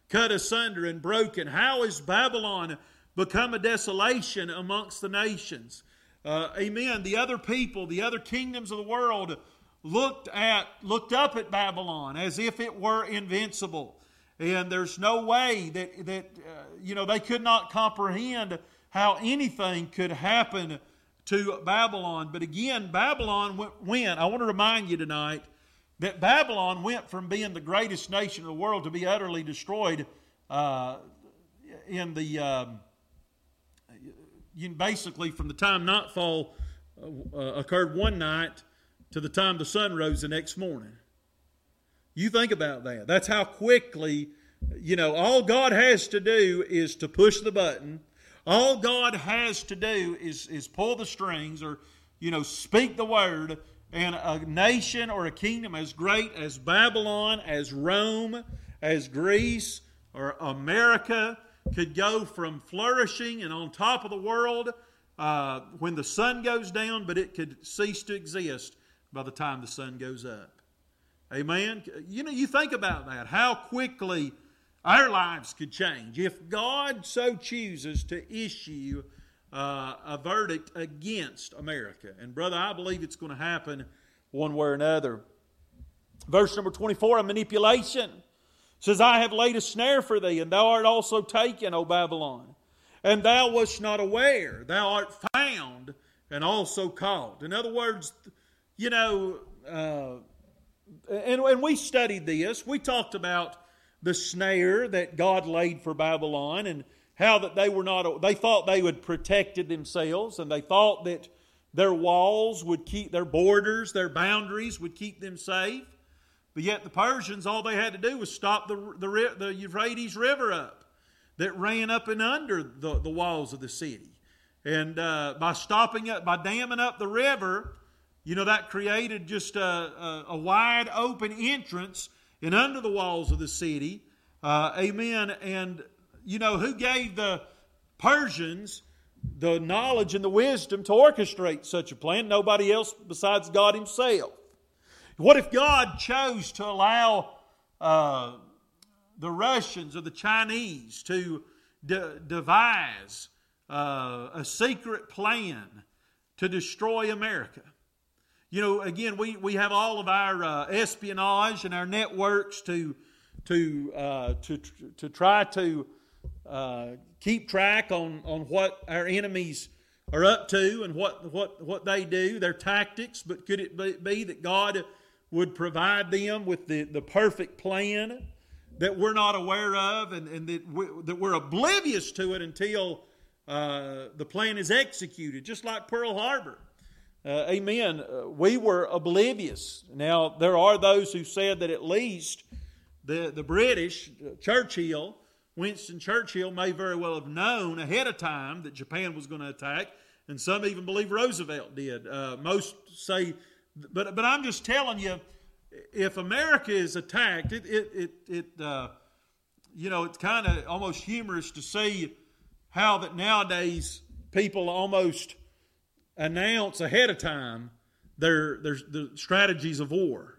cut asunder and broken? How is Babylon become a desolation amongst the nations? Uh, amen. The other people, the other kingdoms of the world looked at looked up at Babylon as if it were invincible. And there's no way that that uh, you know they could not comprehend how anything could happen to Babylon. But again, Babylon went. I want to remind you tonight that Babylon went from being the greatest nation in the world to be utterly destroyed uh, in the um, basically from the time nightfall uh, occurred one night to the time the sun rose the next morning. You think about that. That's how quickly, you know, all God has to do is to push the button. All God has to do is, is pull the strings or, you know, speak the word and a nation or a kingdom as great as Babylon, as Rome, as Greece, or America could go from flourishing and on top of the world uh, when the sun goes down, but it could cease to exist by the time the sun goes up. Amen? You know, you think about that, how quickly our lives could change if God so chooses to issue uh, a verdict against America. And, brother, I believe it's going to happen one way or another. Verse number 24, a manipulation says, I have laid a snare for thee, and thou art also taken, O Babylon. And thou wast not aware, thou art found and also called. In other words, you know, uh, and, and we studied this. We talked about the snare that God laid for Babylon and how that they were not they thought they had protected themselves and they thought that their walls would keep their borders their boundaries would keep them safe but yet the persians all they had to do was stop the, the, the euphrates river up that ran up and under the, the walls of the city and uh, by stopping it by damming up the river you know that created just a, a, a wide open entrance and under the walls of the city uh, amen and you know, who gave the Persians the knowledge and the wisdom to orchestrate such a plan? Nobody else besides God Himself. What if God chose to allow uh, the Russians or the Chinese to de- devise uh, a secret plan to destroy America? You know, again, we, we have all of our uh, espionage and our networks to, to, uh, to, to try to uh, keep track on, on what our enemies are up to and what, what, what they do, their tactics, but could it be that God would provide them with the, the perfect plan that we're not aware of and, and that, we, that we're oblivious to it until uh, the plan is executed, just like Pearl Harbor. Uh, amen, uh, we were oblivious. Now, there are those who said that at least the, the British, uh, Churchill, Winston Churchill may very well have known ahead of time that Japan was going to attack, and some even believe Roosevelt did. Uh, most say, but, but I'm just telling you, if America is attacked, it, it, it, it uh, you know, it's kind of almost humorous to see how that nowadays people almost announce ahead of time their, their, the strategies of war.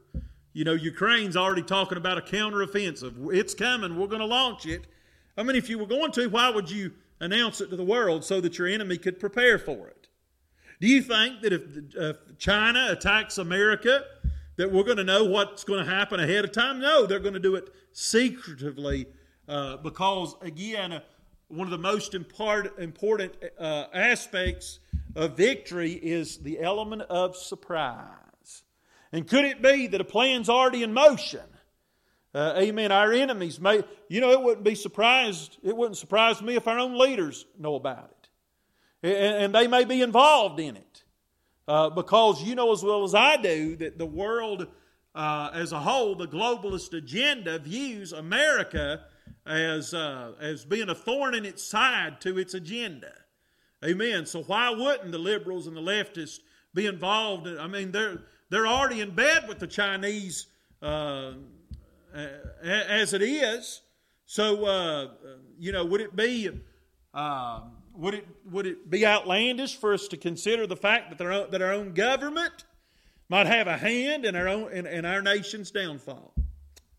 You know, Ukraine's already talking about a counteroffensive. It's coming. We're going to launch it. I mean, if you were going to, why would you announce it to the world so that your enemy could prepare for it? Do you think that if, if China attacks America, that we're going to know what's going to happen ahead of time? No, they're going to do it secretively uh, because, again, one of the most important, important uh, aspects of victory is the element of surprise. And could it be that a plan's already in motion? Uh, amen. Our enemies may, you know, it wouldn't be surprised, it wouldn't surprise me if our own leaders know about it. And, and they may be involved in it. Uh, because you know as well as I do that the world uh, as a whole, the globalist agenda views America as, uh, as being a thorn in its side to its agenda. Amen. So why wouldn't the liberals and the leftists be involved? I mean, they're, they're already in bed with the Chinese uh, as it is. So, uh, you know, would it be uh, would it would it be outlandish for us to consider the fact that, own, that our own government might have a hand in our own in, in our nation's downfall?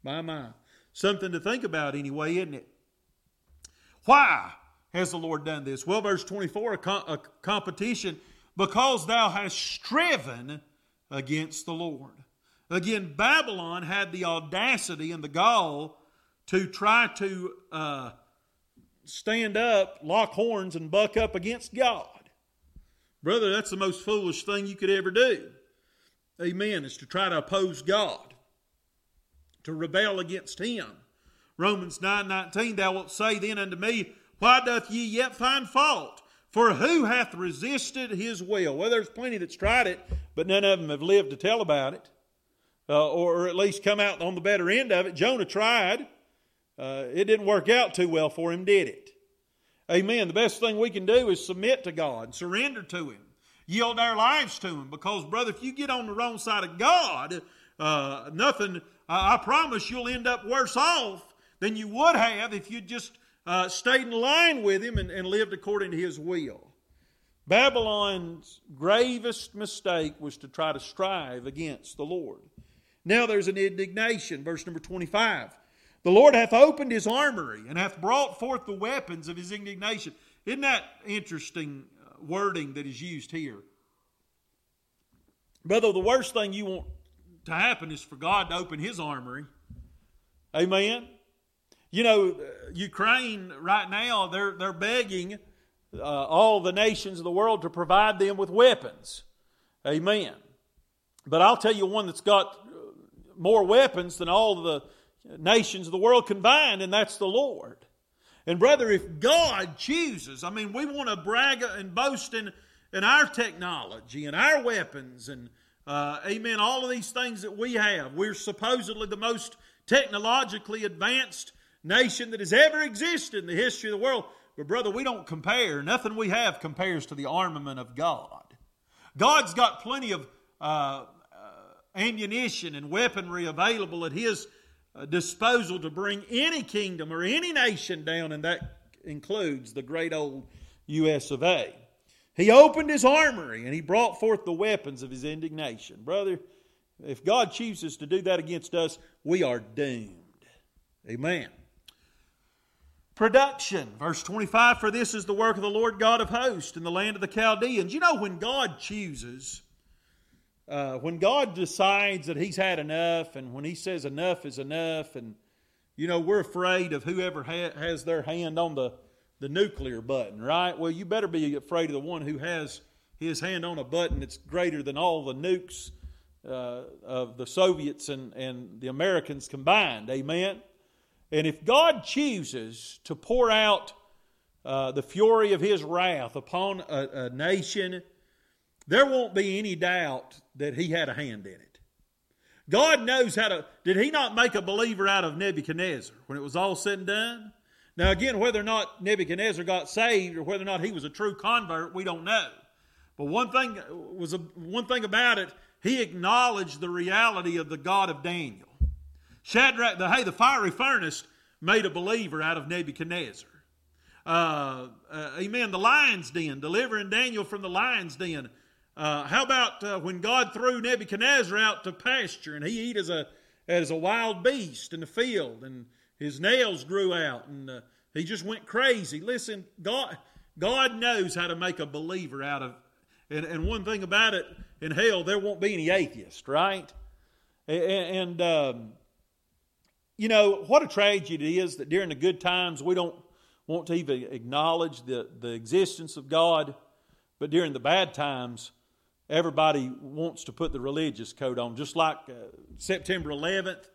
My my, something to think about anyway, isn't it? Why has the Lord done this? Well, verse twenty four, a, com- a competition because thou hast striven against the Lord. Again, Babylon had the audacity and the gall to try to uh, stand up, lock horns, and buck up against God. Brother, that's the most foolish thing you could ever do. Amen. Is to try to oppose God, to rebel against Him. Romans 9 19, thou wilt say then unto me, Why doth ye yet find fault? For who hath resisted his will? Well, there's plenty that's tried it, but none of them have lived to tell about it uh, or, at least come out on the better end of it. Jonah tried. Uh, it didn't work out too well for him, did it? Amen. The best thing we can do is submit to God, surrender to Him, yield our lives to Him. Because, brother, if you get on the wrong side of God, uh, nothing, I promise you'll end up worse off than you would have if you just uh, stayed in line with Him and, and lived according to His will. Babylon's gravest mistake was to try to strive against the Lord. Now there's an indignation. Verse number 25. The Lord hath opened his armory and hath brought forth the weapons of his indignation. Isn't that interesting uh, wording that is used here? Brother, the worst thing you want to happen is for God to open his armory. Amen. You know, uh, Ukraine right now, they're, they're begging uh, all the nations of the world to provide them with weapons. Amen. But I'll tell you one that's got more weapons than all the nations of the world combined, and that's the Lord. And brother, if God chooses, I mean, we want to brag and boast in, in our technology and our weapons and, uh, amen, all of these things that we have. We're supposedly the most technologically advanced nation that has ever existed in the history of the world. But brother, we don't compare. Nothing we have compares to the armament of God. God's got plenty of uh, ammunition and weaponry available at his uh, disposal to bring any kingdom or any nation down, and that includes the great old U.S. of A. He opened his armory and he brought forth the weapons of his indignation. Brother, if God chooses to do that against us, we are doomed. Amen. Production, verse 25 For this is the work of the Lord God of hosts in the land of the Chaldeans. You know, when God chooses, uh, when God decides that He's had enough, and when He says enough is enough, and you know we're afraid of whoever ha- has their hand on the the nuclear button, right? Well, you better be afraid of the one who has his hand on a button that's greater than all the nukes uh, of the Soviets and, and the Americans combined. Amen. And if God chooses to pour out uh, the fury of His wrath upon a, a nation there won't be any doubt that he had a hand in it. God knows how to. Did he not make a believer out of Nebuchadnezzar when it was all said and done? Now, again, whether or not Nebuchadnezzar got saved or whether or not he was a true convert, we don't know. But one thing was a, one thing about it, he acknowledged the reality of the God of Daniel. Shadrach, the, hey, the fiery furnace made a believer out of Nebuchadnezzar. Uh, uh, amen. The lion's den, delivering Daniel from the lion's den. Uh, how about uh, when God threw Nebuchadnezzar out to pasture and he eat as a as a wild beast in the field and his nails grew out and uh, he just went crazy. Listen, God God knows how to make a believer out of. And, and one thing about it, in hell there won't be any atheists, right? And, and um, you know what a tragedy it is that during the good times we don't want to even acknowledge the, the existence of God, but during the bad times, everybody wants to put the religious coat on. Just like uh, September 11th,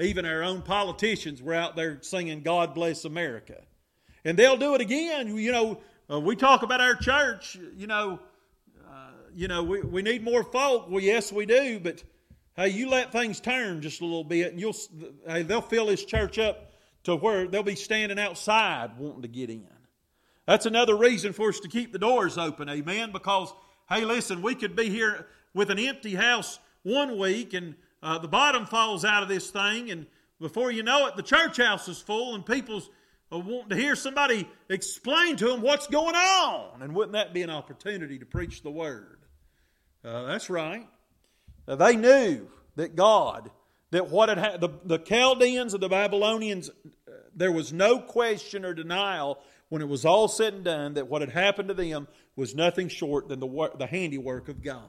even our own politicians were out there singing God Bless America. And they'll do it again. You know, uh, we talk about our church, you know, uh, you know, we, we need more folk. Well, yes, we do, but hey, you let things turn just a little bit, and you'll hey, they'll fill this church up to where they'll be standing outside wanting to get in. That's another reason for us to keep the doors open, amen, because, hey, listen, we could be here with an empty house one week and uh, the bottom falls out of this thing, and before you know it, the church house is full and people's uh, wanting to hear somebody explain to them what's going on. And wouldn't that be an opportunity to preach the word? Uh, that's right. They knew that God that what had ha- the, the Chaldeans and the Babylonians, uh, there was no question or denial when it was all said and done that what had happened to them was nothing short than the, the handiwork of God.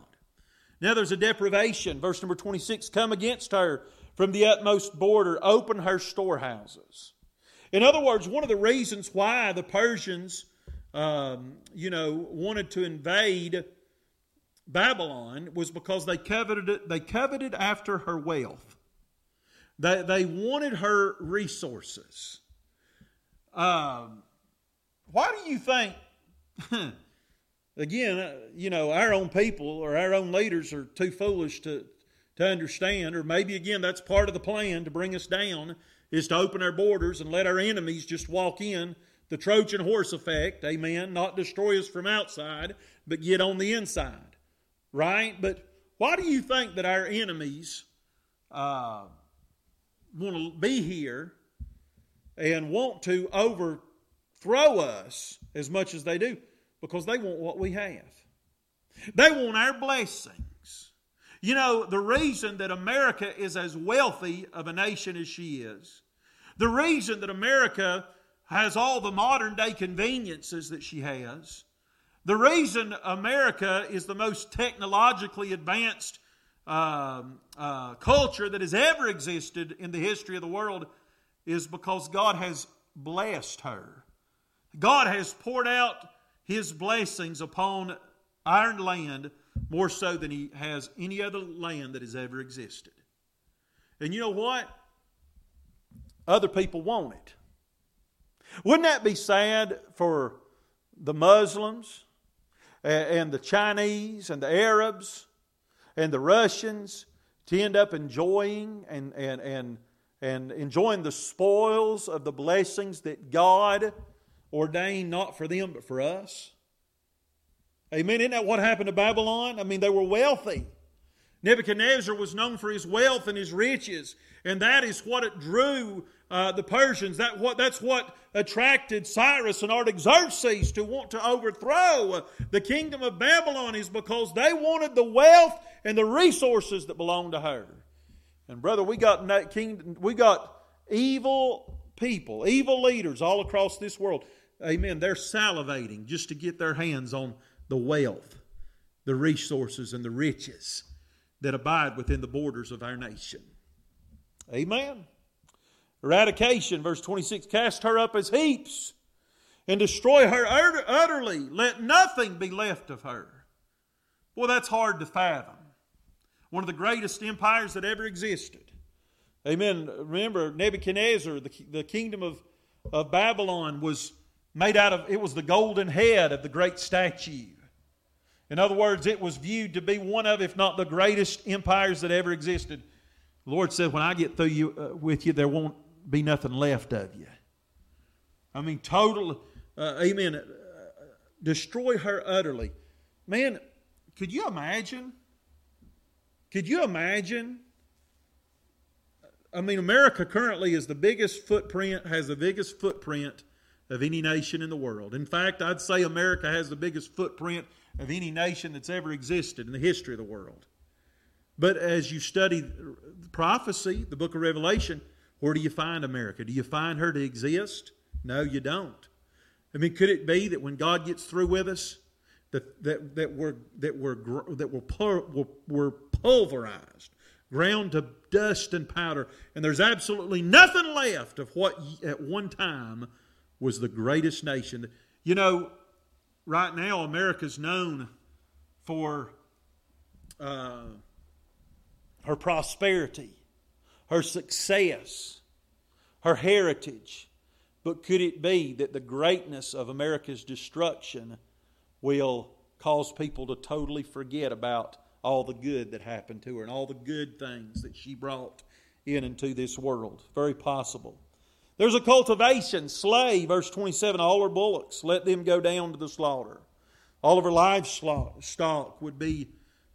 Now there's a deprivation. Verse number 26 Come against her from the utmost border, open her storehouses. In other words, one of the reasons why the Persians, um, you know, wanted to invade Babylon was because they coveted, it, they coveted after her wealth. They, they wanted her resources. Um, why do you think, again, uh, you know, our own people or our own leaders are too foolish to, to understand, or maybe, again, that's part of the plan to bring us down, is to open our borders and let our enemies just walk in. The Trojan horse effect, amen, not destroy us from outside, but get on the inside, right? But why do you think that our enemies, uh, want to be here and want to overthrow us as much as they do because they want what we have. They want our blessings. You know, the reason that America is as wealthy of a nation as she is, the reason that America has all the modern day conveniences that she has, the reason America is the most technologically advanced um, uh, culture that has ever existed in the history of the world is because God has blessed her. God has poured out His blessings upon our land more so than He has any other land that has ever existed. And you know what? Other people want it. Wouldn't that be sad for the Muslims and the Chinese and the Arabs and the Russians to end up enjoying and, and, and, and enjoying the spoils of the blessings that God ordained not for them but for us. Amen. Isn't that what happened to Babylon? I mean, they were wealthy. Nebuchadnezzar was known for his wealth and his riches, and that is what it drew uh, the Persians. That what, that's what attracted Cyrus and Artaxerxes to want to overthrow the kingdom of Babylon is because they wanted the wealth and the resources that belonged to her. And brother, we got kingdom, we got evil people, evil leaders all across this world. Amen. They're salivating just to get their hands on the wealth, the resources, and the riches that abide within the borders of our nation. Amen. Eradication, verse 26 cast her up as heaps and destroy her utterly. Let nothing be left of her. Boy, that's hard to fathom. One of the greatest empires that ever existed. Amen. Remember, Nebuchadnezzar, the, the kingdom of, of Babylon, was made out of, it was the golden head of the great statue. In other words, it was viewed to be one of, if not the greatest empires that ever existed. The Lord said, When I get through you, uh, with you, there won't be nothing left of you. I mean, total, uh, amen. Uh, destroy her utterly. Man, could you imagine? Could you imagine? I mean, America currently is the biggest footprint, has the biggest footprint of any nation in the world. In fact, I'd say America has the biggest footprint of any nation that's ever existed in the history of the world. But as you study prophecy, the book of Revelation, where do you find America? Do you find her to exist? No, you don't. I mean, could it be that when God gets through with us, that, that, that, we're, that, we're, that we're, we're, pulverized, ground to dust and powder, and there's absolutely nothing left of what at one time was the greatest nation. You know, right now, America's known for uh, her prosperity, her success, her heritage. But could it be that the greatness of America's destruction will cause people to totally forget about all the good that happened to her and all the good things that she brought in into this world? Very possible. There's a cultivation, slay, verse 27, all her bullocks, let them go down to the slaughter. All of her livestock stock would be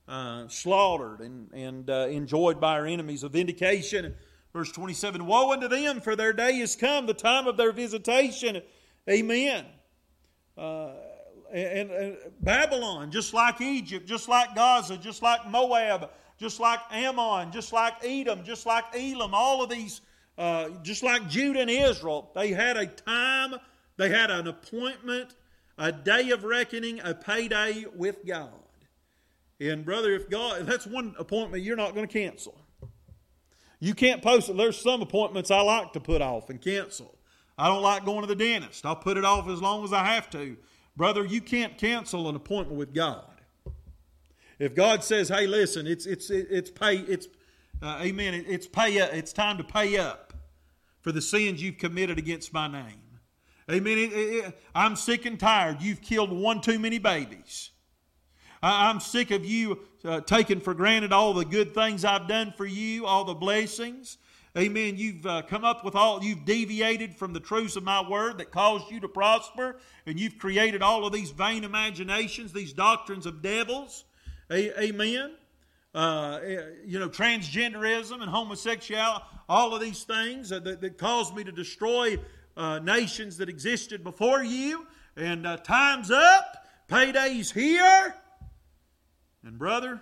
uh, slaughtered and, and uh, enjoyed by her enemies. A vindication, verse 27, Woe unto them, for their day is come, the time of their visitation. Amen. Uh, and, and, Babylon, just like Egypt, just like Gaza, just like Moab, just like Ammon, just like Edom, just like Elam, all of these uh, just like Judah and Israel, they had a time, they had an appointment, a day of reckoning, a payday with God. And brother, if God, that's one appointment you're not going to cancel. You can't post it. There's some appointments I like to put off and cancel. I don't like going to the dentist. I'll put it off as long as I have to. Brother, you can't cancel an appointment with God. If God says, "Hey, listen, it's it's it's pay it's uh, amen, it's pay up, it's time to pay up." For the sins you've committed against my name. Amen. It, it, I'm sick and tired. You've killed one too many babies. I, am sick of you uh, taking for granted all the good things I've done for you, all the blessings. Amen. You've uh, come up with all, you've deviated from the truths of my word that caused you to prosper, and you've created all of these vain imaginations, these doctrines of devils. A- amen. Uh, eh, you know, transgenderism and homosexuality, all of these things that, that caused me to destroy uh, nations that existed before you. And uh, time's up, payday's here. And, brother,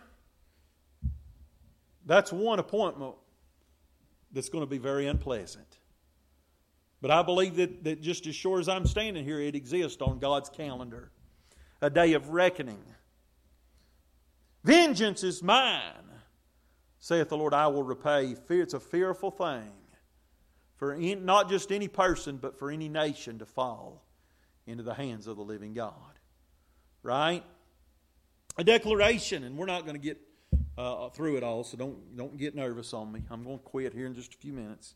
that's one appointment that's going to be very unpleasant. But I believe that, that just as sure as I'm standing here, it exists on God's calendar a day of reckoning Vengeance is mine, saith the Lord, I will repay. Fear It's a fearful thing for not just any person, but for any nation to fall into the hands of the living God. Right? A declaration, and we're not going to get uh, through it all, so don't, don't get nervous on me. I'm going to quit here in just a few minutes.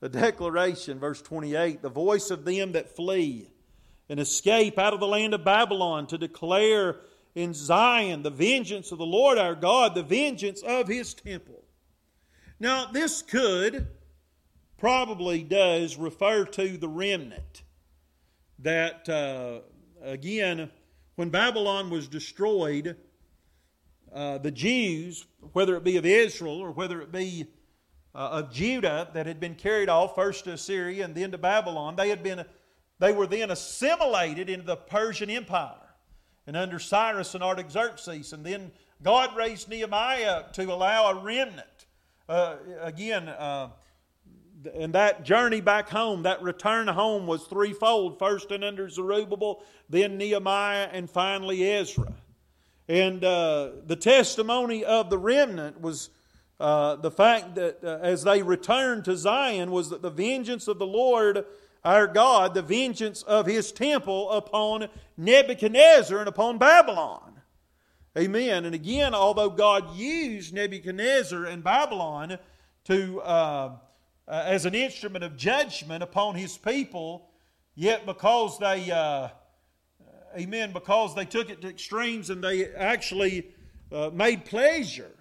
The declaration, verse 28 the voice of them that flee and escape out of the land of Babylon to declare in Zion the vengeance of the Lord our God, the vengeance of his temple. Now, this could, probably does, refer to the remnant. That, uh, again, when Babylon was destroyed, uh, the Jews, whether it be of Israel or whether it be uh, of Judah that had been carried off first to Assyria and then to Babylon, they had been they were then assimilated into the Persian Empire and under Cyrus and Artaxerxes. And then God raised Nehemiah to allow a remnant. Uh, again, uh, and that journey back home, that return home was threefold first and under Zerubbabel, then Nehemiah, and finally Ezra. And uh, the testimony of the remnant was uh, the fact that uh, as they returned to Zion, was that the vengeance of the Lord our God the vengeance of his temple upon Nebuchadnezzar and upon Babylon. Amen. And again, although God used Nebuchadnezzar and Babylon to, uh, uh, as an instrument of judgment upon his people, yet because they, uh, amen, because they took it to extremes and they actually uh, made pleasure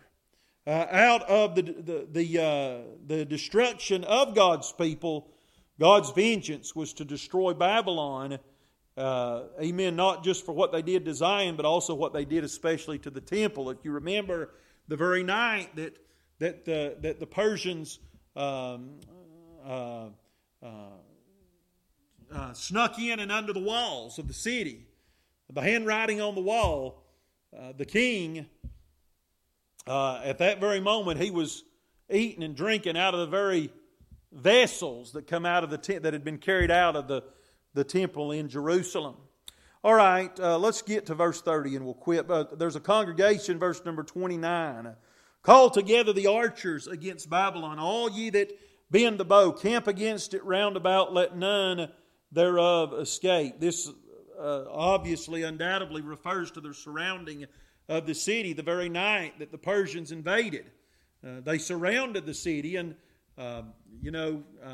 uh, out of the, the, the, uh, the destruction of God's people, God's vengeance was to destroy Babylon. Uh, amen. Not just for what they did to Zion, but also what they did, especially to the temple. If you remember, the very night that that the that the Persians um, uh, uh, uh snuck in and under the walls of the city, the handwriting on the wall, uh, the king uh, at that very moment, he was eating and drinking out of the very vessels that come out of the tent that had been carried out of the, the temple in Jerusalem. All right, uh, let's get to verse 30 and we'll quit. Uh, there's a congregation, verse number 29. Call together the archers against Babylon, all ye that bend the bow, camp against it round about, let none thereof escape. This uh, obviously, undoubtedly refers to their surrounding of the city the very night that the Persians invaded. Uh, they surrounded the city, and uh, you know, uh,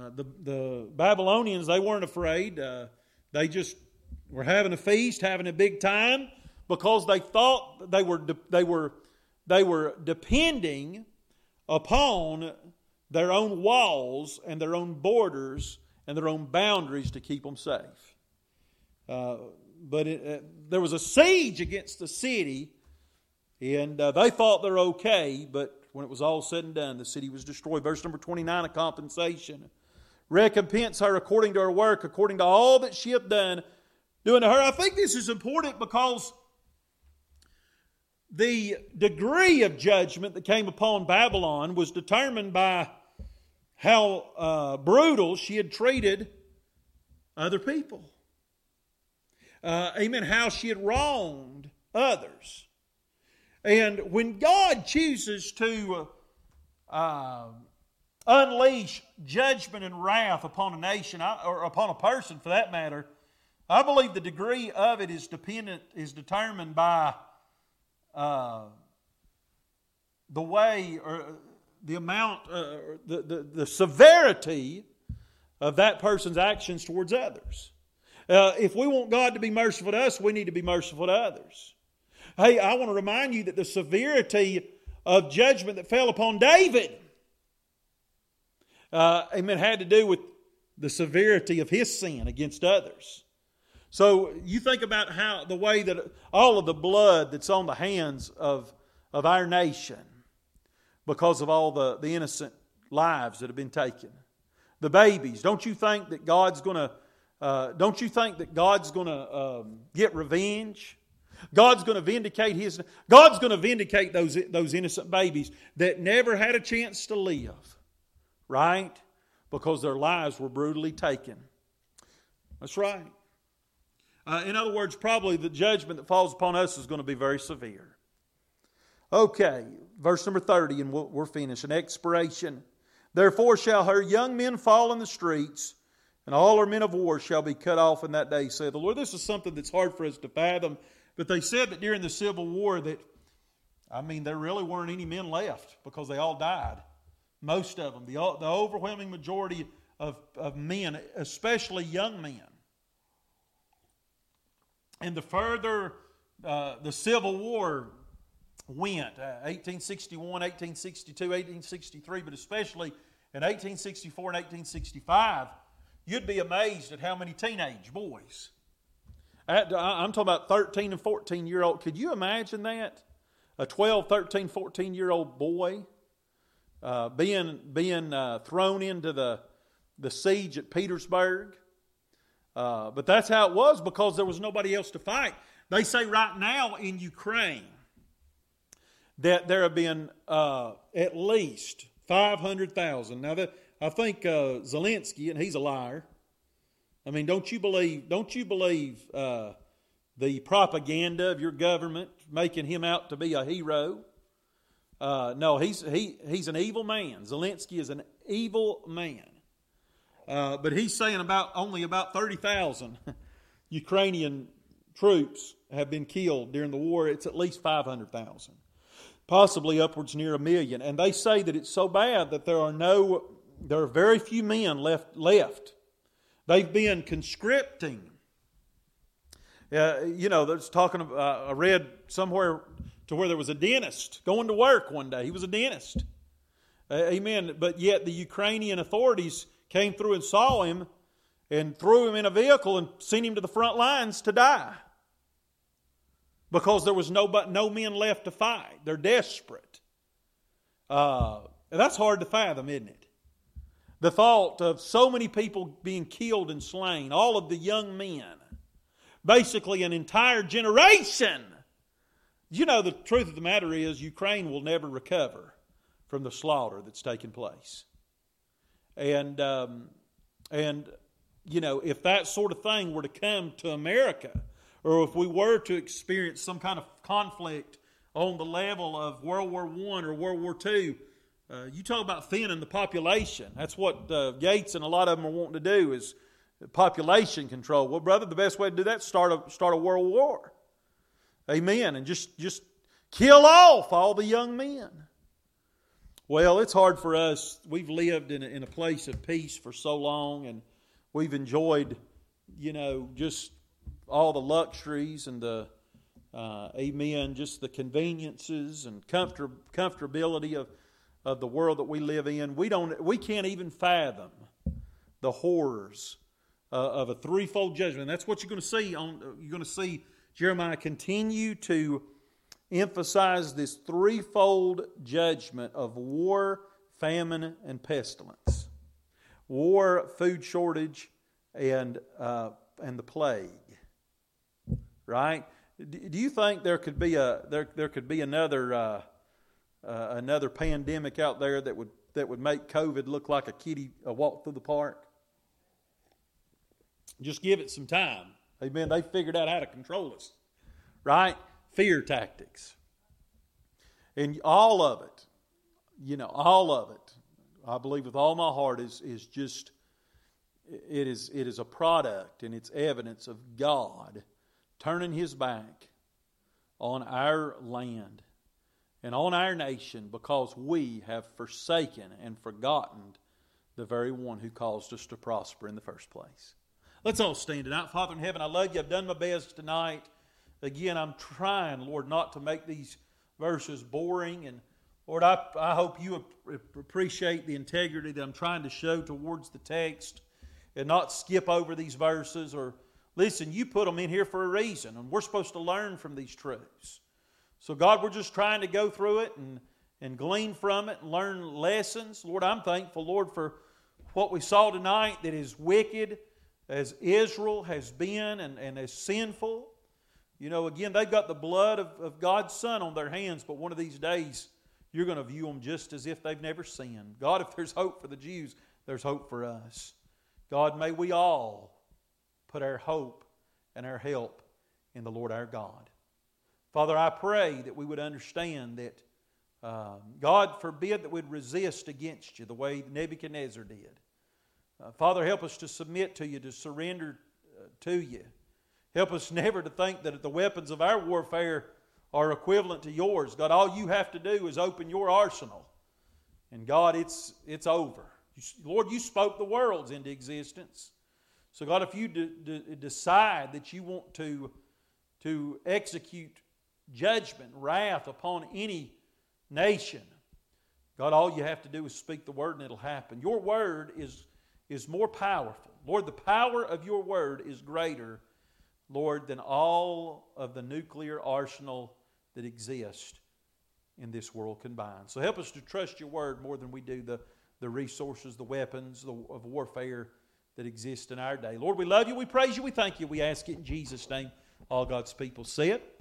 uh the, the Babylonians, they weren't afraid. Uh, they just were having a feast, having a big time, because they thought they were, de- they were, they were depending upon their own walls and their own borders and their own boundaries to keep them safe. Uh, but it, uh, there was a siege against the city, and uh, they thought they're okay, but when it was all said and done, the city was destroyed. Verse number 29 a compensation. Recompense her according to her work, according to all that she hath done, doing to her. I think this is important because the degree of judgment that came upon Babylon was determined by how uh, brutal she had treated other people uh, amen, how she had wronged others. And when God chooses to uh, unleash judgment and wrath upon a nation, or upon a person for that matter, I believe the degree of it is dependent, is determined by uh, the way or the amount, uh, the, the, the severity of that person's actions towards others. Uh, if we want God to be merciful to us, we need to be merciful to others. Hey, I want to remind you that the severity of judgment that fell upon David, uh, amen, had to do with the severity of his sin against others. So you think about how the way that all of the blood that's on the hands of, of our nation because of all the, the innocent lives that have been taken. The babies, don't you think that God's going to uh, don't you think that God's going to um, get revenge? God's going to vindicate his. God's going to vindicate those those innocent babies that never had a chance to live, right? Because their lives were brutally taken. That's right. Uh, in other words, probably the judgment that falls upon us is going to be very severe. Okay, verse number 30, and we're finished. An expiration. Therefore shall her young men fall in the streets and all her men of war shall be cut off in that day, said the Lord. This is something that's hard for us to fathom. But they said that during the Civil War that, I mean, there really weren't any men left because they all died. Most of them. The, the overwhelming majority of, of men, especially young men. And the further uh, the Civil War went, uh, 1861, 1862, 1863, but especially in 1864 and 1865, you'd be amazed at how many teenage boys. I'm talking about 13 and 14 year old. Could you imagine that? A 12, 13, 14 year old boy uh, being, being uh, thrown into the, the siege at Petersburg. Uh, but that's how it was because there was nobody else to fight. They say right now in Ukraine that there have been uh, at least 500,000. Now, I think uh, Zelensky, and he's a liar. I mean, don't you believe? Don't you believe uh, the propaganda of your government making him out to be a hero? Uh, no, he's he he's an evil man. Zelensky is an evil man. Uh, but he's saying about only about thirty thousand Ukrainian troops have been killed during the war. It's at least five hundred thousand, possibly upwards near a million. And they say that it's so bad that there are no there are very few men left left. They've been conscripting Uh, you know, there's talking. Uh, I read somewhere to where there was a dentist going to work one day. He was a dentist. Uh, amen. But yet the Ukrainian authorities came through and saw him and threw him in a vehicle and sent him to the front lines to die because there was no, no men left to fight. They're desperate. Uh, that's hard to fathom, isn't it? The thought of so many people being killed and slain, all of the young men, basically an entire generation. You know, the truth of the matter is, Ukraine will never recover from the slaughter that's taken place. And, um, and, you know, if that sort of thing were to come to America, or if we were to experience some kind of conflict on the level of World War I or World War II, uh, you talk about thinning the population. That's what uh, Gates and a lot of them are wanting to do is population control. Well, brother, the best way to do that start a, start a world war. Amen. And just, just kill off all the young men. Well, it's hard for us. We've lived in a, in a place of peace for so long, and we've enjoyed, you know, just all the luxuries and the, uh, amen, just the conveniences and comfort, comfortability of, of the world that we live in. We, don't, we can't even fathom the horrors uh, of a threefold judgment. And that's what you're going to see on. You're going to see Jeremiah continue to emphasize this threefold judgment of war, famine, and pestilence. War, food shortage, and, uh, and the plague. Right? Do you think there could be a there, there could be another uh, uh, another pandemic out there that would that would make COVID look like a kitty a walk through the park? Just give it some time. Amen. They figured out how to control us. Right? fear tactics. And all of it, you know, all of it, I believe with all my heart, is, is just, it is, it is a product and it's evidence of God turning his back on our land and on our nation because we have forsaken and forgotten the very one who caused us to prosper in the first place. Let's all stand tonight. Father in heaven, I love you. I've done my best tonight. Again, I'm trying, Lord, not to make these verses boring. And Lord, I, I hope you appreciate the integrity that I'm trying to show towards the text and not skip over these verses or listen, you put them in here for a reason, and we're supposed to learn from these truths. So, God, we're just trying to go through it and, and glean from it and learn lessons. Lord, I'm thankful, Lord, for what we saw tonight that is wicked as Israel has been and, and as sinful. You know, again, they've got the blood of, of God's Son on their hands, but one of these days you're going to view them just as if they've never sinned. God, if there's hope for the Jews, there's hope for us. God, may we all put our hope and our help in the Lord our God. Father, I pray that we would understand that um, God forbid that we'd resist against you the way Nebuchadnezzar did. Uh, Father, help us to submit to you, to surrender uh, to you. Help us never to think that the weapons of our warfare are equivalent to yours. God, all you have to do is open your arsenal. And God, it's, it's over. Lord, you spoke the worlds into existence. So, God, if you de- de- decide that you want to, to execute judgment, wrath upon any nation, God, all you have to do is speak the word and it'll happen. Your word is, is more powerful. Lord, the power of your word is greater Lord, than all of the nuclear arsenal that exists in this world combined. So help us to trust your word more than we do the, the resources, the weapons the, of warfare that exist in our day. Lord, we love you, we praise you, we thank you. We ask it in Jesus' name. All God's people say it.